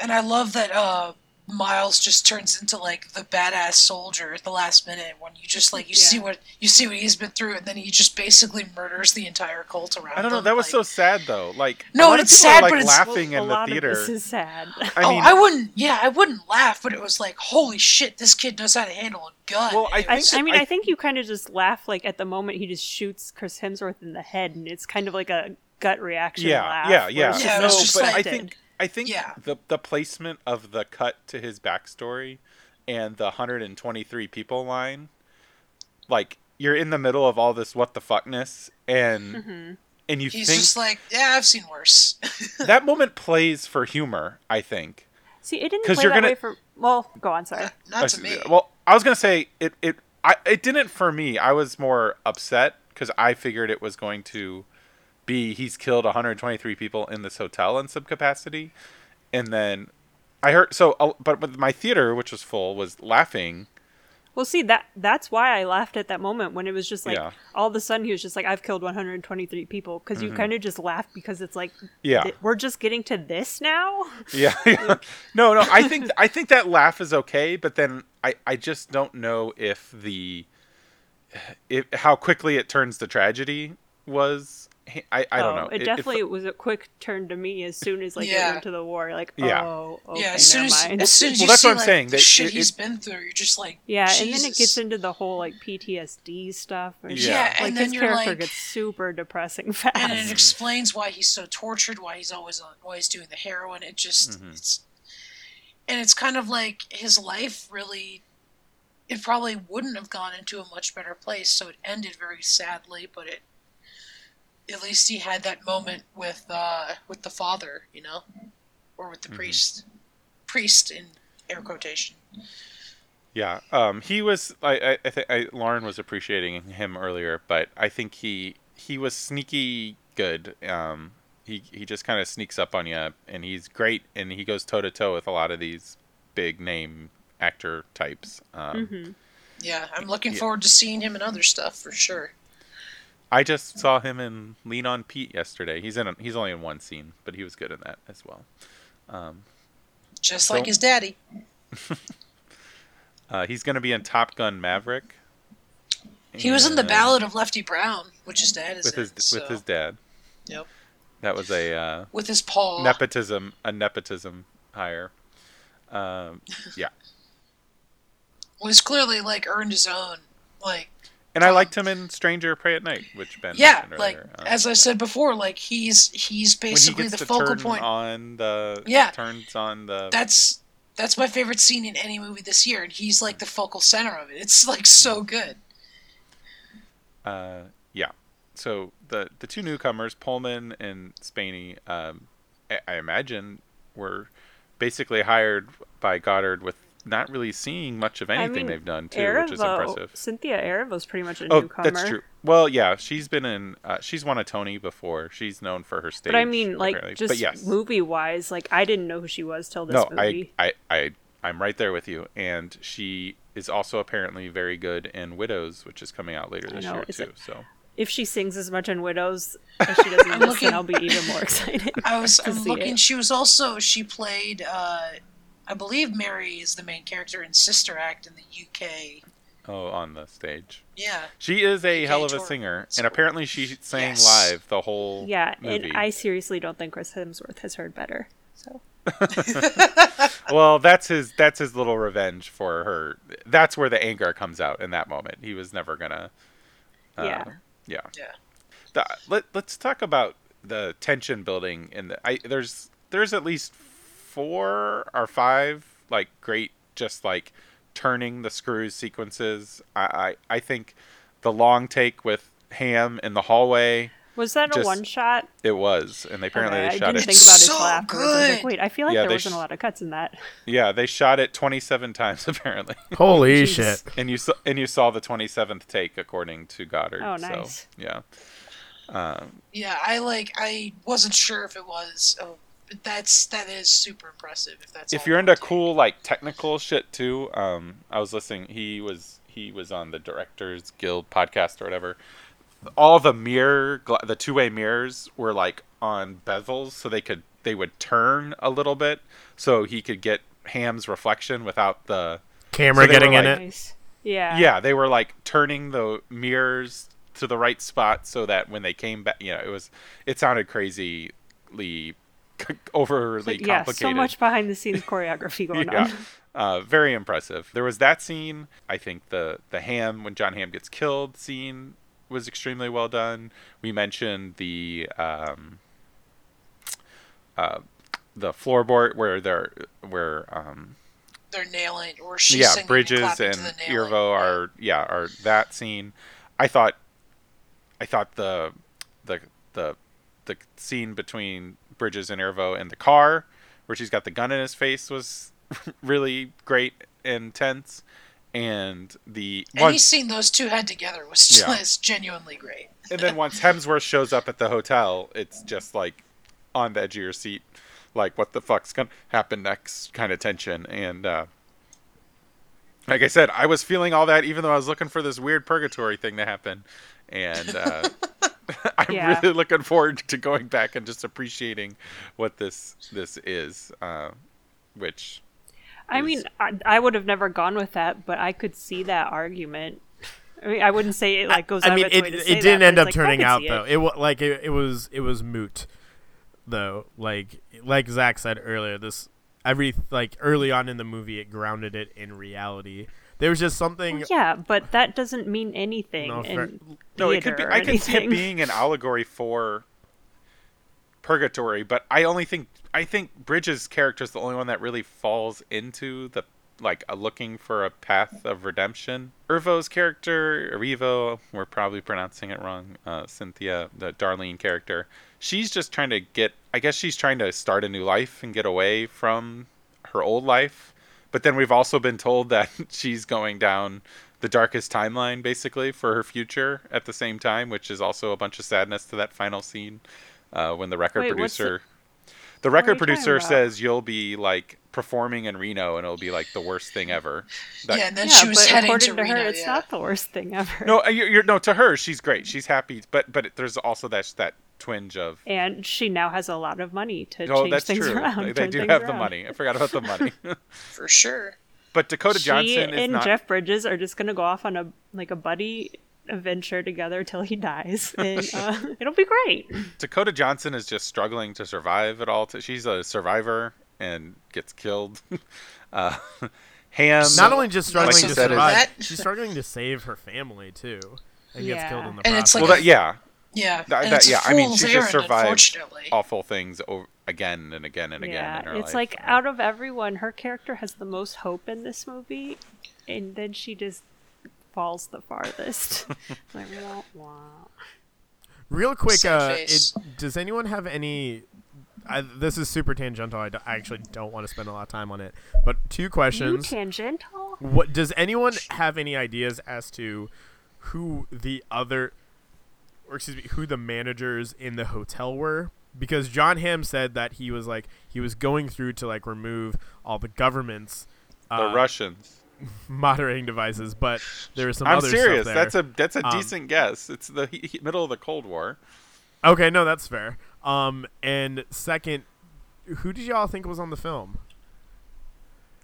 Speaker 3: And I love that uh, Miles just turns into like the badass soldier at the last minute when you just like you see what you see what he's been through, and then he just basically murders the entire cult around.
Speaker 1: I don't know.
Speaker 3: them,
Speaker 1: That was
Speaker 3: like-
Speaker 1: so sad, though. Like,
Speaker 3: No,
Speaker 1: a lot of
Speaker 3: it's
Speaker 1: people are,
Speaker 3: sad,
Speaker 1: like,
Speaker 3: but it's-
Speaker 1: laughing
Speaker 2: a
Speaker 1: in the
Speaker 2: lot
Speaker 1: theater.
Speaker 2: of this is sad
Speaker 1: I
Speaker 3: oh, I wouldn't. Yeah, I wouldn't laugh, but it was like, holy shit, this kid knows how to handle a gun.
Speaker 1: Well, I
Speaker 3: It
Speaker 2: I,
Speaker 3: was-
Speaker 2: I mean,
Speaker 1: I-
Speaker 2: I, think you kind of just laugh like at the moment he just shoots Chris Hemsworth in the head, and it's kind of like a gut reaction.
Speaker 1: yeah,
Speaker 2: laugh,
Speaker 1: yeah, yeah.
Speaker 3: Yeah,
Speaker 1: no, but I think I think
Speaker 3: Yeah.
Speaker 1: the the placement of the cut to his backstory and the 123 people line, like you're in the middle of all this what the fuckness, and
Speaker 2: Mm-hmm.
Speaker 1: and you
Speaker 3: he's
Speaker 1: think
Speaker 3: just like, yeah, I've seen worse. [laughs]
Speaker 1: that moment plays for humor. I think.
Speaker 2: See, it didn't
Speaker 1: 'Cause
Speaker 2: play
Speaker 1: you're
Speaker 2: that
Speaker 1: gonna-
Speaker 2: way for. Well, go on. Sorry.
Speaker 3: Not to me.
Speaker 1: Well, I was gonna say it. It I it didn't for me. I was more upset because I figured it was going to be he's killed 123 people in this hotel in some capacity, and then I heard so. uh, But with my theater, which was full, was laughing.
Speaker 2: Well, see that that's why I laughed at that moment when it was just like
Speaker 1: Yeah.
Speaker 2: all of a sudden he was just like, "I've killed 123 people," because you kind of just laugh because it's like,
Speaker 1: Mm-hmm. Yeah.
Speaker 2: th- we're just getting to this now. [laughs]
Speaker 1: Yeah. [laughs] no, no. I think I think that laugh is okay, but then I I just don't know if the [sighs] if how quickly it turns to tragedy was. I I don't
Speaker 2: oh,
Speaker 1: know.
Speaker 2: It,
Speaker 1: it
Speaker 2: definitely was a quick turn to me as soon as like
Speaker 3: Yeah.
Speaker 2: it went to the war. Like,
Speaker 1: Yeah.
Speaker 2: oh, okay,
Speaker 3: yeah, as soon
Speaker 2: never
Speaker 3: as,
Speaker 2: mind.
Speaker 3: as soon as
Speaker 1: Well, that's
Speaker 3: see
Speaker 1: what I'm
Speaker 3: like,
Speaker 1: saying,
Speaker 3: the
Speaker 1: that
Speaker 3: shit
Speaker 1: it-
Speaker 3: he's
Speaker 1: it-
Speaker 3: been through, you're just like,
Speaker 2: Yeah, and then it gets into the whole like PTSD stuff. And
Speaker 1: Yeah.
Speaker 3: Yeah, and
Speaker 2: like
Speaker 3: then
Speaker 2: his
Speaker 3: you're
Speaker 2: character
Speaker 3: like-
Speaker 2: gets super depressing fast.
Speaker 3: and it explains why he's so tortured, why he's always on, why he's doing the heroin. It just
Speaker 1: Mm-hmm.
Speaker 3: it's, and it's kind of like his life really, it probably wouldn't have gone into a much better place. So it ended very sadly, but it, at least he had that moment with uh, with the father, you know, or with the
Speaker 1: Mhm.
Speaker 3: priest, priest in air quotation.
Speaker 1: Yeah, um, he was. I, I, I think I, Lauren was appreciating him earlier, but I think he he was sneaky good. Um, he he just kind of sneaks up on you, and he's great, and he goes toe to toe with a lot of these big name actor types. Um,
Speaker 2: hmm
Speaker 3: Yeah, I'm looking
Speaker 1: Yeah.
Speaker 3: forward to seeing him in other stuff for sure.
Speaker 1: I just saw him in Lean on Pete yesterday. He's in. A, he's only in one scene, but he was good in that as well. Um,
Speaker 3: Just
Speaker 1: So-
Speaker 3: like his daddy. [laughs]
Speaker 1: uh, he's going to be in Top Gun Maverick.
Speaker 3: He was in the Ballad of Lefty Brown, which his dad is
Speaker 1: with
Speaker 3: in.
Speaker 1: his
Speaker 3: so-
Speaker 1: with his dad.
Speaker 3: Yep.
Speaker 1: That was a uh,
Speaker 3: with his paw.
Speaker 1: nepotism a nepotism hire. Um, [laughs] yeah,
Speaker 3: was clearly like earned his own. Like
Speaker 1: and I liked him in Stranger Prey at Night, which Ben
Speaker 3: yeah, like.
Speaker 1: Um,
Speaker 3: as I said before, like he's he's
Speaker 1: he
Speaker 3: basically
Speaker 1: gets
Speaker 3: the focal point.
Speaker 1: on the
Speaker 3: Yeah.
Speaker 1: turns on the
Speaker 3: That's that's my favorite scene in any movie this year, and he's like the focal center of it. It's like so good.
Speaker 1: uh, yeah. So the the two newcomers, Pullman and Spaeny, um, I, I imagine were basically hired by Goddard with not really seeing much of anything
Speaker 2: mean,
Speaker 1: they've done too, which is impressive.
Speaker 2: Cynthia Erivo's pretty much a
Speaker 1: Oh,
Speaker 2: newcomer.
Speaker 1: that's true. Well, yeah, she's been in. Uh, she's won a Tony before. She's known for her stage.
Speaker 2: But I mean, like,
Speaker 1: apparently.
Speaker 2: just
Speaker 1: yes,
Speaker 2: movie wise, like, I didn't know who she was till this
Speaker 1: no,
Speaker 2: movie.
Speaker 1: I, I, I, I'm right there with you. And she is also apparently very good in Widows, which is coming out later this year
Speaker 2: is
Speaker 1: too.
Speaker 2: it-
Speaker 1: So
Speaker 2: If she sings as much in Widows [laughs] as she does in
Speaker 3: I'm
Speaker 2: this,
Speaker 3: looking-
Speaker 2: then I'll be even more [laughs] excited.
Speaker 3: I was I'm looking.
Speaker 2: it.
Speaker 3: She was also she played. uh I believe Mary is the main character in Sister Act in the UK.
Speaker 1: oh, on the stage,
Speaker 3: Yeah,
Speaker 1: she is a hell of a
Speaker 3: Tour.
Speaker 1: singer,
Speaker 3: So-
Speaker 1: and apparently she sang
Speaker 3: Yes.
Speaker 1: live the whole
Speaker 2: Yeah,
Speaker 1: movie.
Speaker 2: and I seriously don't think Chris Hemsworth has heard better. So [laughs]
Speaker 1: well, that's his that's his little revenge for her. That's where the anger comes out in that moment. He was never gonna. Uh,
Speaker 2: Yeah.
Speaker 1: Yeah.
Speaker 3: Yeah.
Speaker 1: The, let Let's talk about the tension building in the. I there's there's at least four or five like great just like turning the screws sequences. I I, I think the long take with Hamm in the hallway.
Speaker 2: was that a one shot?
Speaker 1: It was, and they apparently
Speaker 2: Okay,
Speaker 1: they
Speaker 2: I didn't
Speaker 1: it.
Speaker 2: think about it
Speaker 3: so
Speaker 2: till afterwards. I was like, wait, I feel like
Speaker 1: Yeah,
Speaker 2: there wasn't
Speaker 1: sh-
Speaker 2: a lot of cuts in that.
Speaker 1: Yeah, they shot it 27 [laughs] times apparently. [laughs]
Speaker 4: Holy
Speaker 2: Jeez.
Speaker 4: shit!
Speaker 1: and you saw and you saw the 27th take according to Goddard.
Speaker 2: Oh,
Speaker 1: So,
Speaker 2: nice.
Speaker 1: yeah. Um,
Speaker 3: yeah. I like. I wasn't sure if it was. Oh, but that's that is super impressive. If that's
Speaker 1: if you're into
Speaker 3: take.
Speaker 1: cool like technical shit too, um, I was listening. He was he was on the Directors Guild podcast or whatever. All the mirror, the two way mirrors were like on bezels, so they could they would turn a little bit, so he could get Hamm's reflection without the
Speaker 4: Camera
Speaker 1: So
Speaker 4: getting in
Speaker 1: like-
Speaker 4: it.
Speaker 2: Nice. Yeah.
Speaker 1: yeah they were like turning the mirrors to the right spot so that when they came back you know it was it sounded crazily overly
Speaker 2: But yeah,
Speaker 1: complicated
Speaker 2: so much behind the scenes choreography going [laughs]
Speaker 1: yeah
Speaker 2: on.
Speaker 1: uh, very impressive there was that scene i think the the hamm when john hamm gets killed scene was extremely well done we mentioned the um uh the floorboard where they're where um
Speaker 3: they're nailing, or she's
Speaker 1: yeah, Bridges
Speaker 3: and, clapping
Speaker 1: and
Speaker 3: the.
Speaker 1: Irvo are yeah are that scene. I thought, I thought the the the the scene between Bridges and Irvo in the car, where she's got the gun in his face, was [laughs] really great and tense. And the
Speaker 3: Any
Speaker 1: once,
Speaker 3: scene those two had together was
Speaker 1: Yeah. [laughs]
Speaker 3: just genuinely great.
Speaker 1: and then once Hemsworth shows up at the hotel, it's just like on the edge of your seat, like what the fuck's gonna happen next kind of tension. And uh, like I said, I was feeling all that even though I was looking for this weird purgatory thing to happen. And uh, [laughs] [laughs] I'm
Speaker 2: Yeah.
Speaker 1: really looking forward to going back and just appreciating what this this is, uh, which
Speaker 2: I
Speaker 1: is-
Speaker 2: mean, I, I would have never gone with that, but I could see that argument. I mean, I wouldn't say it like goes.
Speaker 4: I
Speaker 2: out
Speaker 4: mean,
Speaker 2: of
Speaker 4: it, it didn't
Speaker 2: that,
Speaker 4: end up
Speaker 2: like,
Speaker 4: turning out though.
Speaker 2: It.
Speaker 4: It like it, it was it was moot though. Like like Zach said earlier, this every like early on in the movie, it grounded it in reality. There was just something.
Speaker 2: Well, yeah, but that doesn't mean anything.
Speaker 4: No,
Speaker 2: in
Speaker 1: No, it could be. I could see it being an allegory for purgatory, but I only think I think Bridges' character is the only one that really falls into the like uh, looking for a path of redemption. Irvo's character, Erivo, we're probably pronouncing it wrong. Uh, Cynthia, the Darlene character, she's just trying to get. I guess she's trying to start a new life and get away from her old life. But then we've also been told that [laughs] she's going down the darkest timeline, basically, for her future at the same time, which is also a bunch of sadness to that final scene uh, when the record
Speaker 2: Wait, what's the-
Speaker 1: producer. The record producer says you'll be like performing in Reno and it'll be like the worst thing ever. That-
Speaker 3: yeah, and then
Speaker 2: yeah,
Speaker 3: she was
Speaker 2: but
Speaker 3: heading
Speaker 2: according
Speaker 3: to
Speaker 2: to, her,
Speaker 3: Reno.
Speaker 2: it's
Speaker 3: yeah.
Speaker 2: not the worst thing ever.
Speaker 1: No, uh, you're, you're no to her she's great. She's happy, but but there's also that that twinge of
Speaker 2: And she now has a lot of money to
Speaker 1: oh
Speaker 2: change
Speaker 1: that's
Speaker 2: things
Speaker 1: true.
Speaker 2: around.
Speaker 1: They, they do
Speaker 2: things
Speaker 1: have the money. I forgot about the [laughs] money. [laughs]
Speaker 3: for sure.
Speaker 1: but Dakota
Speaker 2: she
Speaker 1: Johnson is
Speaker 2: and
Speaker 1: not.
Speaker 2: Jeff Bridges are just gonna go off on a like a buddy adventure together till he dies, [laughs] and uh, it'll be great.
Speaker 1: Dakota Johnson is just struggling to survive at all. She's a survivor and gets killed. uh, Ham.
Speaker 4: Not only just struggling
Speaker 1: like
Speaker 4: to
Speaker 1: you said, is-
Speaker 4: survive, she's struggling to save her family too, and gets killed in the
Speaker 3: And it's
Speaker 4: process.
Speaker 3: like
Speaker 1: well, that, yeah,
Speaker 3: Yeah,
Speaker 1: That-
Speaker 3: and
Speaker 1: that- yeah, I mean,
Speaker 3: fool's
Speaker 1: she just
Speaker 3: errand,
Speaker 1: survived awful things over, again and again and again
Speaker 2: yeah,
Speaker 1: in her
Speaker 2: it's
Speaker 1: life.
Speaker 2: like out of everyone, her character has the most hope in this movie, and then she just falls the farthest. [laughs] [laughs] like, wah, wah.
Speaker 4: Real quick, uh, it, does anyone have any? I, this is super tangential. I, d- I actually don't want to spend a lot of time on it. But two
Speaker 2: you
Speaker 4: questions.
Speaker 2: tangential.
Speaker 4: What does anyone have any ideas as to who the other, or excuse me, who the managers in the hotel were? Because John Hamm said that he was like he was going through to like remove all the government's
Speaker 1: the
Speaker 4: uh,
Speaker 1: Russians. [laughs]
Speaker 4: moderating devices, but there was some
Speaker 1: I'm
Speaker 4: other
Speaker 1: serious.
Speaker 4: stuff there.
Speaker 1: That's a that's a
Speaker 4: Um,
Speaker 1: decent guess. It's the he, he- middle of the Cold War.
Speaker 4: Okay, no, that's fair. Um, and second, who did y'all think was on the film?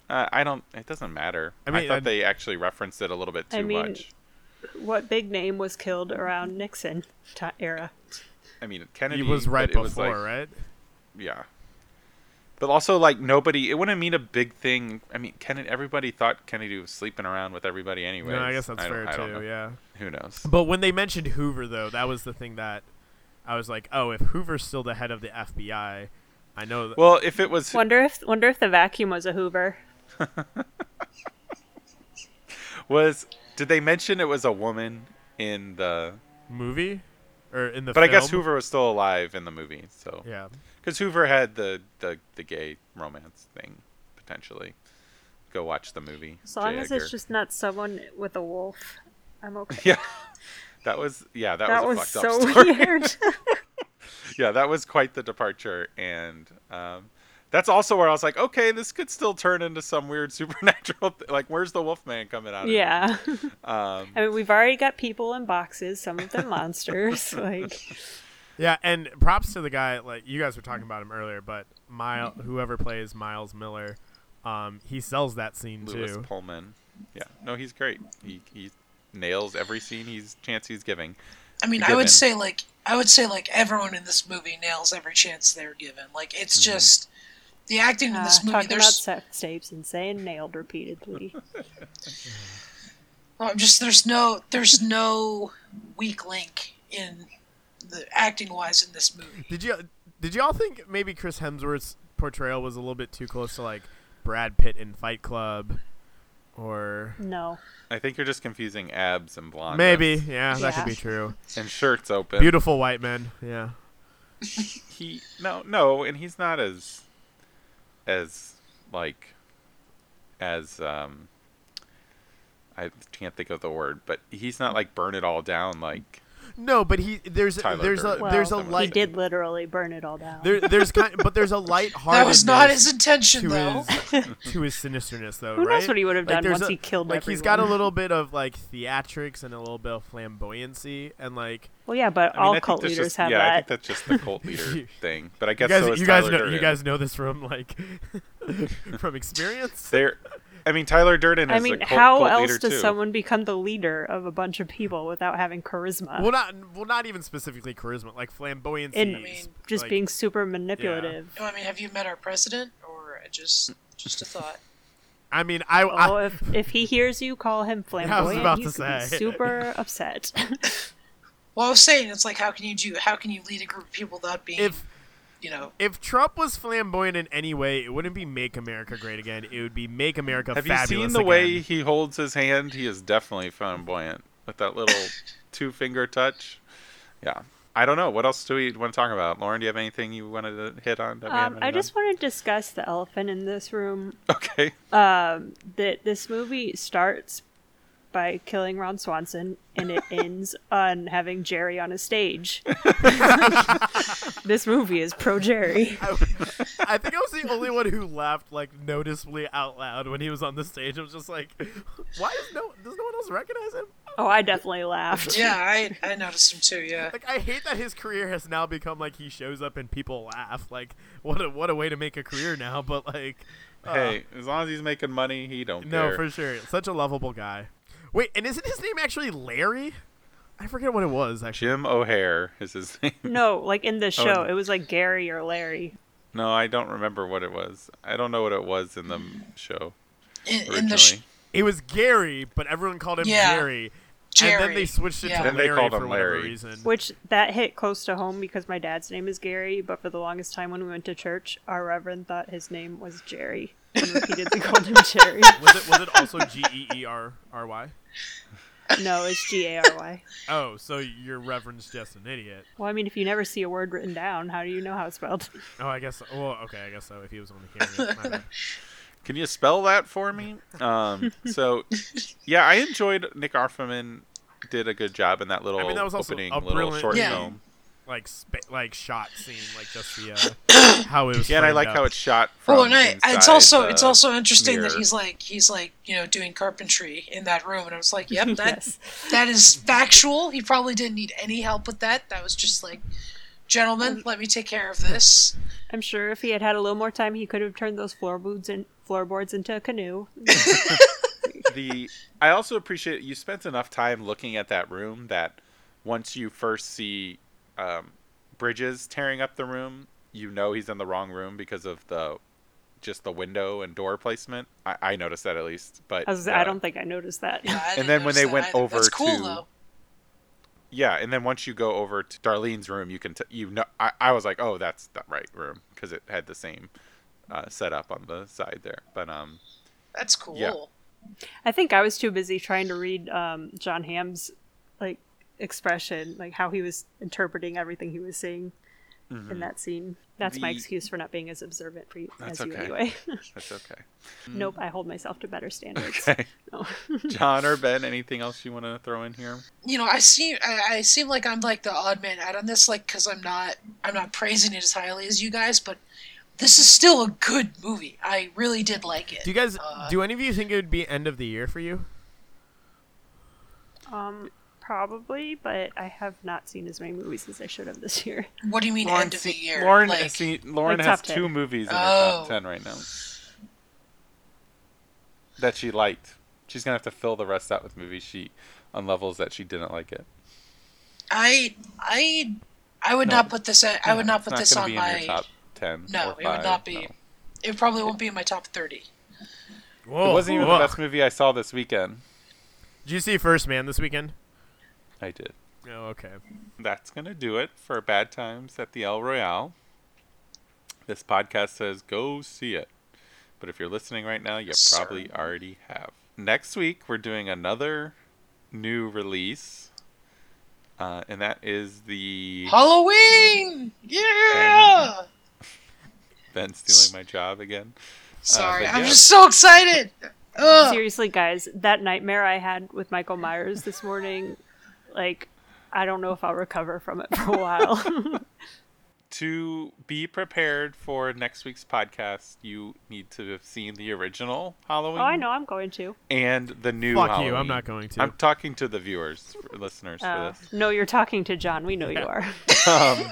Speaker 1: Uh, I don't. It doesn't matter.
Speaker 4: I mean, I,
Speaker 1: thought
Speaker 4: I-
Speaker 1: they actually referenced it a little bit too
Speaker 2: I mean,
Speaker 1: much.
Speaker 2: What big name was killed around Nixon ti era?
Speaker 1: I mean, Kennedy
Speaker 4: He was right
Speaker 1: but it was
Speaker 4: before,
Speaker 1: like-
Speaker 4: right?
Speaker 1: Yeah. But also, like nobody, it wouldn't mean a big thing. I mean, Kennedy. Everybody thought Kennedy was sleeping around with everybody anyway.
Speaker 4: No, I guess that's
Speaker 1: don't-
Speaker 4: fair
Speaker 1: I don't
Speaker 4: too. Yeah.
Speaker 1: Who knows?
Speaker 4: But when they mentioned Hoover, though, that was the thing that I was like, oh, if Hoover's still the head of the FBI, I know. That,
Speaker 1: Well, if it was,
Speaker 2: Wonder if wonder if the vacuum was a Hoover. [laughs]
Speaker 1: was did they mention it was a woman in the?
Speaker 4: movie or in the.
Speaker 1: But I guess? Hoover was still alive in the movie, so
Speaker 4: Yeah.
Speaker 1: because Hoover had the, the the gay romance thing potentially. Go watch the movie.
Speaker 2: As long
Speaker 1: J.
Speaker 2: as
Speaker 1: Edgar.
Speaker 2: it's just not someone with a wolf, I'm okay.
Speaker 1: yeah. [laughs] That was yeah. That,
Speaker 2: that
Speaker 1: was,
Speaker 2: was,
Speaker 1: a fucked
Speaker 2: so
Speaker 1: up story.
Speaker 2: weird. [laughs]
Speaker 1: yeah, that was quite the departure, and um, that's also where I was like, okay, this could still turn into some weird [laughs] supernatural. Th- like, where's the Wolfman coming out? of
Speaker 2: yeah.
Speaker 1: this? [laughs] Um,
Speaker 2: I mean, we've already got people in boxes, some of them [laughs] monsters. like,
Speaker 4: Yeah, and props to the guy. Like you guys were talking about him earlier, but Miles, whoever plays Miles Miller, um, he sells that scene
Speaker 1: Lewis
Speaker 4: too.
Speaker 1: Pullman. Yeah, no, he's great. He he nails every scene he's chance he's giving.
Speaker 3: I mean, I would say like I would say like everyone in this movie nails every chance they're given. Like it's
Speaker 1: Mm-hmm.
Speaker 3: just the acting in
Speaker 2: uh,
Speaker 3: this movie.
Speaker 2: talking about
Speaker 3: There's
Speaker 2: sex tapes and saying nailed repeatedly. [laughs]
Speaker 3: well, I'm just there's no there's no weak link in the acting wise in this movie.
Speaker 4: Did you did y'all think maybe Chris Hemsworth's portrayal was a little bit too close to like Brad Pitt in Fight Club, or
Speaker 2: No.
Speaker 1: I think you're just confusing abs and blonde.
Speaker 4: maybe yeah, that could be true.
Speaker 1: and shirts open.
Speaker 4: Beautiful white men, yeah. [laughs]
Speaker 1: He no no, and he's not as as like as um. I can't think of the word, but he's not like burn it all down like
Speaker 4: No, but he there's
Speaker 1: Tyler
Speaker 4: there's a
Speaker 2: Well,
Speaker 4: there's a
Speaker 1: Someone
Speaker 2: he did literally burn it all down.
Speaker 4: there there's kind but there's a light heart. [laughs]
Speaker 3: That was not his intention
Speaker 4: to
Speaker 3: though.
Speaker 4: his [laughs] to his sinisterness though,
Speaker 2: Who
Speaker 4: right?
Speaker 2: knows what he would have
Speaker 4: Like,
Speaker 2: done
Speaker 4: there's
Speaker 2: once
Speaker 4: a-
Speaker 2: he killed
Speaker 4: like
Speaker 2: everyone?
Speaker 4: he's got a little bit of like theatrics and a little bit of flamboyancy and like
Speaker 2: Well, yeah, but
Speaker 1: I
Speaker 2: all
Speaker 1: I think
Speaker 2: cult leaders
Speaker 1: just,
Speaker 2: have
Speaker 1: yeah, I think that's just the cult leader [laughs] thing. But I
Speaker 4: you
Speaker 1: guess
Speaker 4: guys
Speaker 1: so is
Speaker 4: you guys know
Speaker 1: Durden.
Speaker 4: you guys know this from like from experience.
Speaker 1: They're, I mean, Tyler Durden is
Speaker 2: I mean,
Speaker 1: a cult,
Speaker 2: how
Speaker 1: cult
Speaker 2: else does
Speaker 1: too.
Speaker 2: someone become the leader of a bunch of people without having charisma
Speaker 4: Well, not well, not even specifically charisma, like flamboyancy.
Speaker 2: and
Speaker 3: I mean,
Speaker 2: just
Speaker 4: like-
Speaker 2: being super manipulative?
Speaker 3: No, I mean, have you met our president? Or just just a thought.
Speaker 4: I mean, I, I
Speaker 2: Oh, if if he hears you call him [laughs] flamboyant,
Speaker 4: about
Speaker 2: he's
Speaker 4: to
Speaker 2: be
Speaker 4: say.
Speaker 2: super [laughs] upset. [laughs]
Speaker 3: Well, I was saying it's like how can you do how can you lead a group of people without being
Speaker 4: if
Speaker 3: you know,
Speaker 4: If Trump was flamboyant in any way, it wouldn't be "Make America Great Again." It would be "Make America
Speaker 1: Have you seen the
Speaker 4: Again."
Speaker 1: way he holds his hand? He is definitely flamboyant with that little [laughs] two finger touch. Yeah. I don't know. What else do we want to talk about? Lauren, do you have anything you wanted to hit on? That
Speaker 2: Um, I
Speaker 1: hit
Speaker 2: just want to discuss the elephant in this room.
Speaker 1: Okay.
Speaker 2: Um, that this movie starts by killing Ron Swanson and it [laughs] ends on having Jerry on a stage. [laughs] this movie is pro Jerry.
Speaker 4: I, I think I was the only one who laughed like noticeably out loud when he was on the stage. I was just like, "Why does no does no one else recognize him?"
Speaker 2: Oh, I definitely laughed.
Speaker 3: yeah, I [laughs] I noticed him too. Yeah,
Speaker 4: Like I hate that his career has now become like he shows up and people laugh. Like what a what a way to make a career now. But like, uh,
Speaker 1: Hey, as long as he's making money, he don't
Speaker 4: no,
Speaker 1: care.
Speaker 4: for sure, such a lovable guy. Wait, and isn't his name actually Larry? I forget what it was actually.
Speaker 1: Jim O'Heir is his [laughs] name.
Speaker 2: No, like in the oh, show,
Speaker 1: no.
Speaker 2: it was like Gary or Larry.
Speaker 1: No, I don't remember what it was. I don't know what it was in the show
Speaker 3: in, in the sh-
Speaker 4: It was Gary, but everyone called him
Speaker 3: Yeah,
Speaker 4: Jerry.
Speaker 3: Jerry.
Speaker 4: And then they switched it
Speaker 3: yeah.
Speaker 4: to
Speaker 1: Then they
Speaker 4: Larry
Speaker 1: called
Speaker 4: for
Speaker 1: him
Speaker 4: whatever
Speaker 1: Larry.
Speaker 4: reason.
Speaker 2: Which that hit close to home because my dad's name is Gary, but for the longest time when we went to church, our reverend thought his name was Jerry and repeatedly [laughs] called him Jerry.
Speaker 4: was it was it also G E E R R Y?
Speaker 2: No, it's G A R Y.
Speaker 4: Oh, so your reverend's just an idiot.
Speaker 2: Well, I mean, if you never see a word written down, how do you know how it's spelled?
Speaker 4: Oh, I guess. Well, okay, I guess so. If he was on the it, my bad. [laughs]
Speaker 1: Can you spell that for me? Um, so, yeah, I enjoyed Nick Offerman did a good job in that little
Speaker 4: I mean, that was also
Speaker 1: opening
Speaker 4: a
Speaker 1: little
Speaker 4: brilliant
Speaker 1: short
Speaker 3: Yeah.
Speaker 1: film.
Speaker 4: Like spa- like shot scene, like just the uh, [coughs] how it was.
Speaker 1: Yeah, and I like
Speaker 4: up.
Speaker 1: how it's shot from
Speaker 3: Well, and I, it's also it's also interesting that he's like he's like you know doing carpentry in that room, and I was like, yep, [laughs] that
Speaker 2: yes.
Speaker 3: that is factual. He probably didn't need any help with that. That was just like, gentlemen, let me take care of this.
Speaker 2: I'm sure if he had had a little more time, he could have turned those floorboards and floorboards into a canoe. [laughs]
Speaker 1: the I also appreciate you spent enough time looking at that room that once you first see um, Bridges tearing up the room, you know he's in the wrong room because of the just the window and door placement. I, I noticed that at least, but
Speaker 2: I, was,
Speaker 1: uh,
Speaker 2: I don't think I noticed that.
Speaker 3: Yeah, I
Speaker 1: And then when they went
Speaker 3: either.
Speaker 1: over
Speaker 3: that's cool
Speaker 1: to-
Speaker 3: though.
Speaker 1: Yeah, and then once you go over to Darlene's room, you can t- you know I, I was like, oh, that's the right room because it had the same uh, setup on the side there. But um,
Speaker 3: That's cool.
Speaker 1: Yeah.
Speaker 2: I think I was too busy trying to read um, John Hamm's like expression, like how he was interpreting everything he was saying in that scene. That's my
Speaker 1: Mm-hmm.
Speaker 2: Excuse for not being as observant for you
Speaker 1: That's
Speaker 2: as you anyway. [laughs]
Speaker 1: that's okay. [laughs]
Speaker 2: nope, I hold myself to better standards.
Speaker 1: Okay, [laughs]
Speaker 2: No.
Speaker 1: John or Ben, anything else you want to throw in here?
Speaker 3: You know, I seem I, I seem like I'm like the odd man out on this, like because I'm not I'm not praising it as highly as you guys, but this is still a good movie. I really did like it.
Speaker 4: Do you guys?
Speaker 3: Uh,
Speaker 4: do any of you think it would be end of the year for you?
Speaker 2: um, probably, but I have not seen as many movies as I should have this year.
Speaker 3: what do you mean
Speaker 1: Lauren,
Speaker 3: end of the year?
Speaker 1: Lauren,
Speaker 3: like,
Speaker 1: see, Lauren
Speaker 2: Like
Speaker 1: has
Speaker 2: top 10.
Speaker 1: two movies in her top
Speaker 3: Oh.
Speaker 1: ten right now that she liked. She's gonna have to fill the rest out with movies she on levels that she didn't like it.
Speaker 3: I I I would
Speaker 1: No.
Speaker 3: not put this. At, I would not
Speaker 1: It's
Speaker 3: put this on
Speaker 1: be
Speaker 3: my.
Speaker 1: your top ten.
Speaker 3: No,
Speaker 1: or
Speaker 3: it would not be.
Speaker 1: no.
Speaker 3: It probably won't be in my top thirty.
Speaker 4: Whoa,
Speaker 1: It wasn't even
Speaker 4: whoa.
Speaker 1: the best movie I saw this weekend.
Speaker 4: Did you see First Man this weekend?
Speaker 1: I did.
Speaker 4: Oh, okay.
Speaker 1: That's gonna do it for Bad Times at the El Royale. This podcast says go see it, but if you're listening right now, you
Speaker 3: Sir.
Speaker 1: probably already have. Next week we're doing another new release, uh, and that is the
Speaker 3: Halloween! Yeah.
Speaker 1: Ben [laughs] stealing my job again.
Speaker 3: Sorry,
Speaker 1: but
Speaker 3: I'm
Speaker 1: yeah.
Speaker 3: just so excited. Ugh.
Speaker 2: Seriously, guys, that nightmare I had with Michael Myers this morning, like, I don't know if I'll recover from it for a while. [laughs] [laughs]
Speaker 1: To be prepared for next week's podcast, you need to have seen the original Halloween
Speaker 2: oh, I know I'm going to.
Speaker 1: and the new
Speaker 4: Fuck
Speaker 1: Halloween.
Speaker 4: you. I'm not going to.
Speaker 1: I'm talking to the viewers, listeners
Speaker 2: Uh,
Speaker 1: for this.
Speaker 2: no, you're talking to John. We know you are. [laughs]
Speaker 1: Um,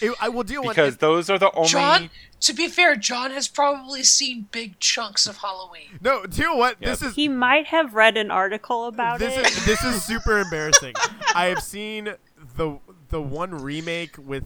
Speaker 4: It- I will do one.
Speaker 1: because those are the only.
Speaker 3: John, to be fair, John has probably seen big chunks of Halloween.
Speaker 4: no, do you know what? This is
Speaker 2: He might have read an article about
Speaker 4: this
Speaker 2: it.
Speaker 4: is this is [laughs] super embarrassing. I have seen the the one remake with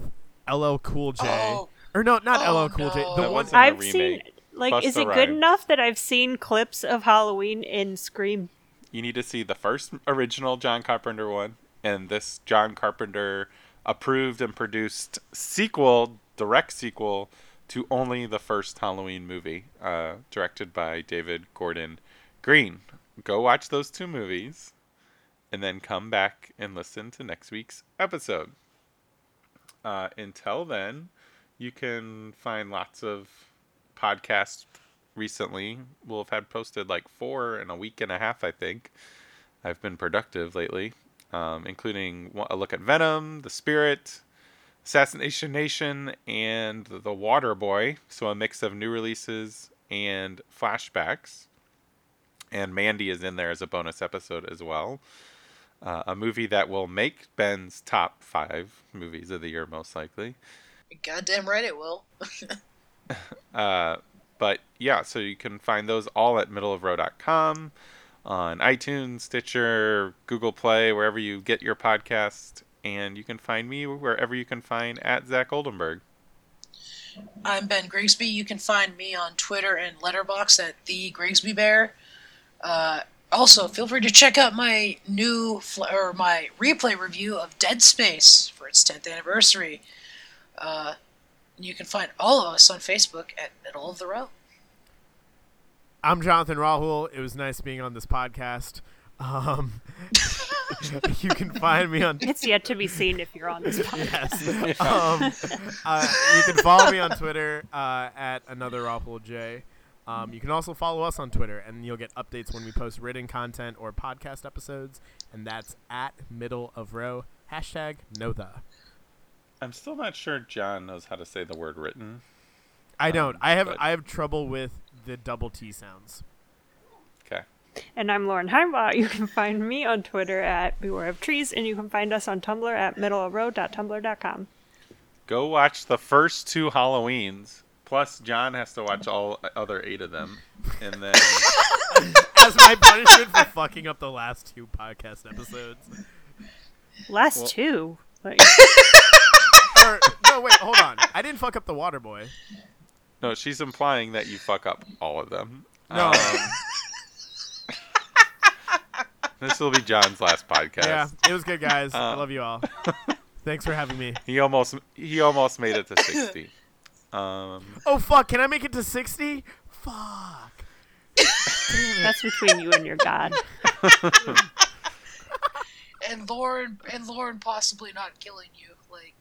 Speaker 4: LL Cool J.
Speaker 3: Oh.
Speaker 4: Or no, not
Speaker 3: Oh,
Speaker 4: LL Cool J. The
Speaker 1: That
Speaker 4: one
Speaker 1: wasn't a
Speaker 2: I've seen like
Speaker 1: Busta
Speaker 2: is it good enough that I've seen clips of Halloween in Scream?
Speaker 1: You need to see the first original John Carpenter one and this John Carpenter approved and produced sequel direct sequel to only the first Halloween movie, uh, directed by David Gordon Green. Go watch those two movies, and then come back and listen to next week's episode. Uh, until then, you can find lots of podcasts recently. We'll have had posted like four in a week and a half, I think. I've been productive lately, um, including a look at Venom, The Spirit, Assassination Nation, and The Water Boy. So a mix of new releases and flashbacks. And Mandy is in there as a bonus episode as well. Uh, a movie that will make Ben's top five movies of the year, most likely.
Speaker 3: Goddamn right it will. [laughs]
Speaker 1: uh, but yeah, so you can find those all at middleofrow.com on iTunes, Stitcher, Google Play, wherever you get your podcast. And you can find me wherever you can find at Zach Oldenburg.
Speaker 3: I'm Ben Grigsby. You can find me on Twitter and Letterbox at the Grigsby Bear. Uh, also, feel free to check out my new fl- or my replay review of Dead Space for its 10th anniversary. Uh, you can find all of us on Facebook at Middle of the Row.
Speaker 4: I'm Jonathan Rahul. It was nice being on this podcast. Um, [laughs] you can find me on.
Speaker 2: It's yet to be seen if you're on this [laughs] podcast.
Speaker 4: Yes. [laughs] Um, uh, you can follow me on Twitter uh, at another Rahul J. Um, you can also follow us on Twitter, and you'll get updates when we post written content or podcast episodes, and that's at middle of row hashtag know the.
Speaker 1: I'm still not sure John knows how to say the word written.
Speaker 4: I don't.
Speaker 1: Um,
Speaker 4: I have
Speaker 1: but-
Speaker 4: I have trouble with the double T sounds.
Speaker 1: Okay.
Speaker 2: And I'm Lauren Heimbaugh. You can find me on Twitter at Beware of Trees, and you can find us on Tumblr at middleofrow.tumblr.com.
Speaker 1: Go watch the first two Halloweens. Plus, John has to watch all other eight of them, and then [laughs]
Speaker 4: As my punishment for fucking up the last two podcast episodes.
Speaker 2: Last
Speaker 1: Well-
Speaker 2: two. Like, [laughs]
Speaker 4: Or, no, wait, hold on. I didn't fuck up the water boy.
Speaker 1: No, she's implying that you fuck up all of them.
Speaker 4: No.
Speaker 1: Um, [laughs] this will be John's last podcast.
Speaker 4: Yeah, it was good, guys. I
Speaker 1: Uh,
Speaker 4: love you all. [laughs] Thanks for having me.
Speaker 1: He almost he almost made it to sixty. [laughs] Um,
Speaker 4: Oh fuck! Can I make it to sixty? Fuck.
Speaker 2: that's between you and your God.
Speaker 3: And Lauren and Lauren possibly not killing you. Like,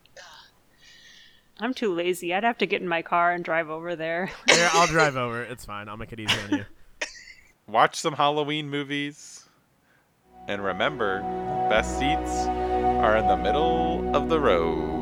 Speaker 2: I'm too lazy. I'd have to get in my car and drive over there. [laughs]
Speaker 4: Here, I'll drive over. It's fine. I'll make it easy on you. [laughs]
Speaker 1: watch some Halloween movies, and remember, best seats are in the middle of the road.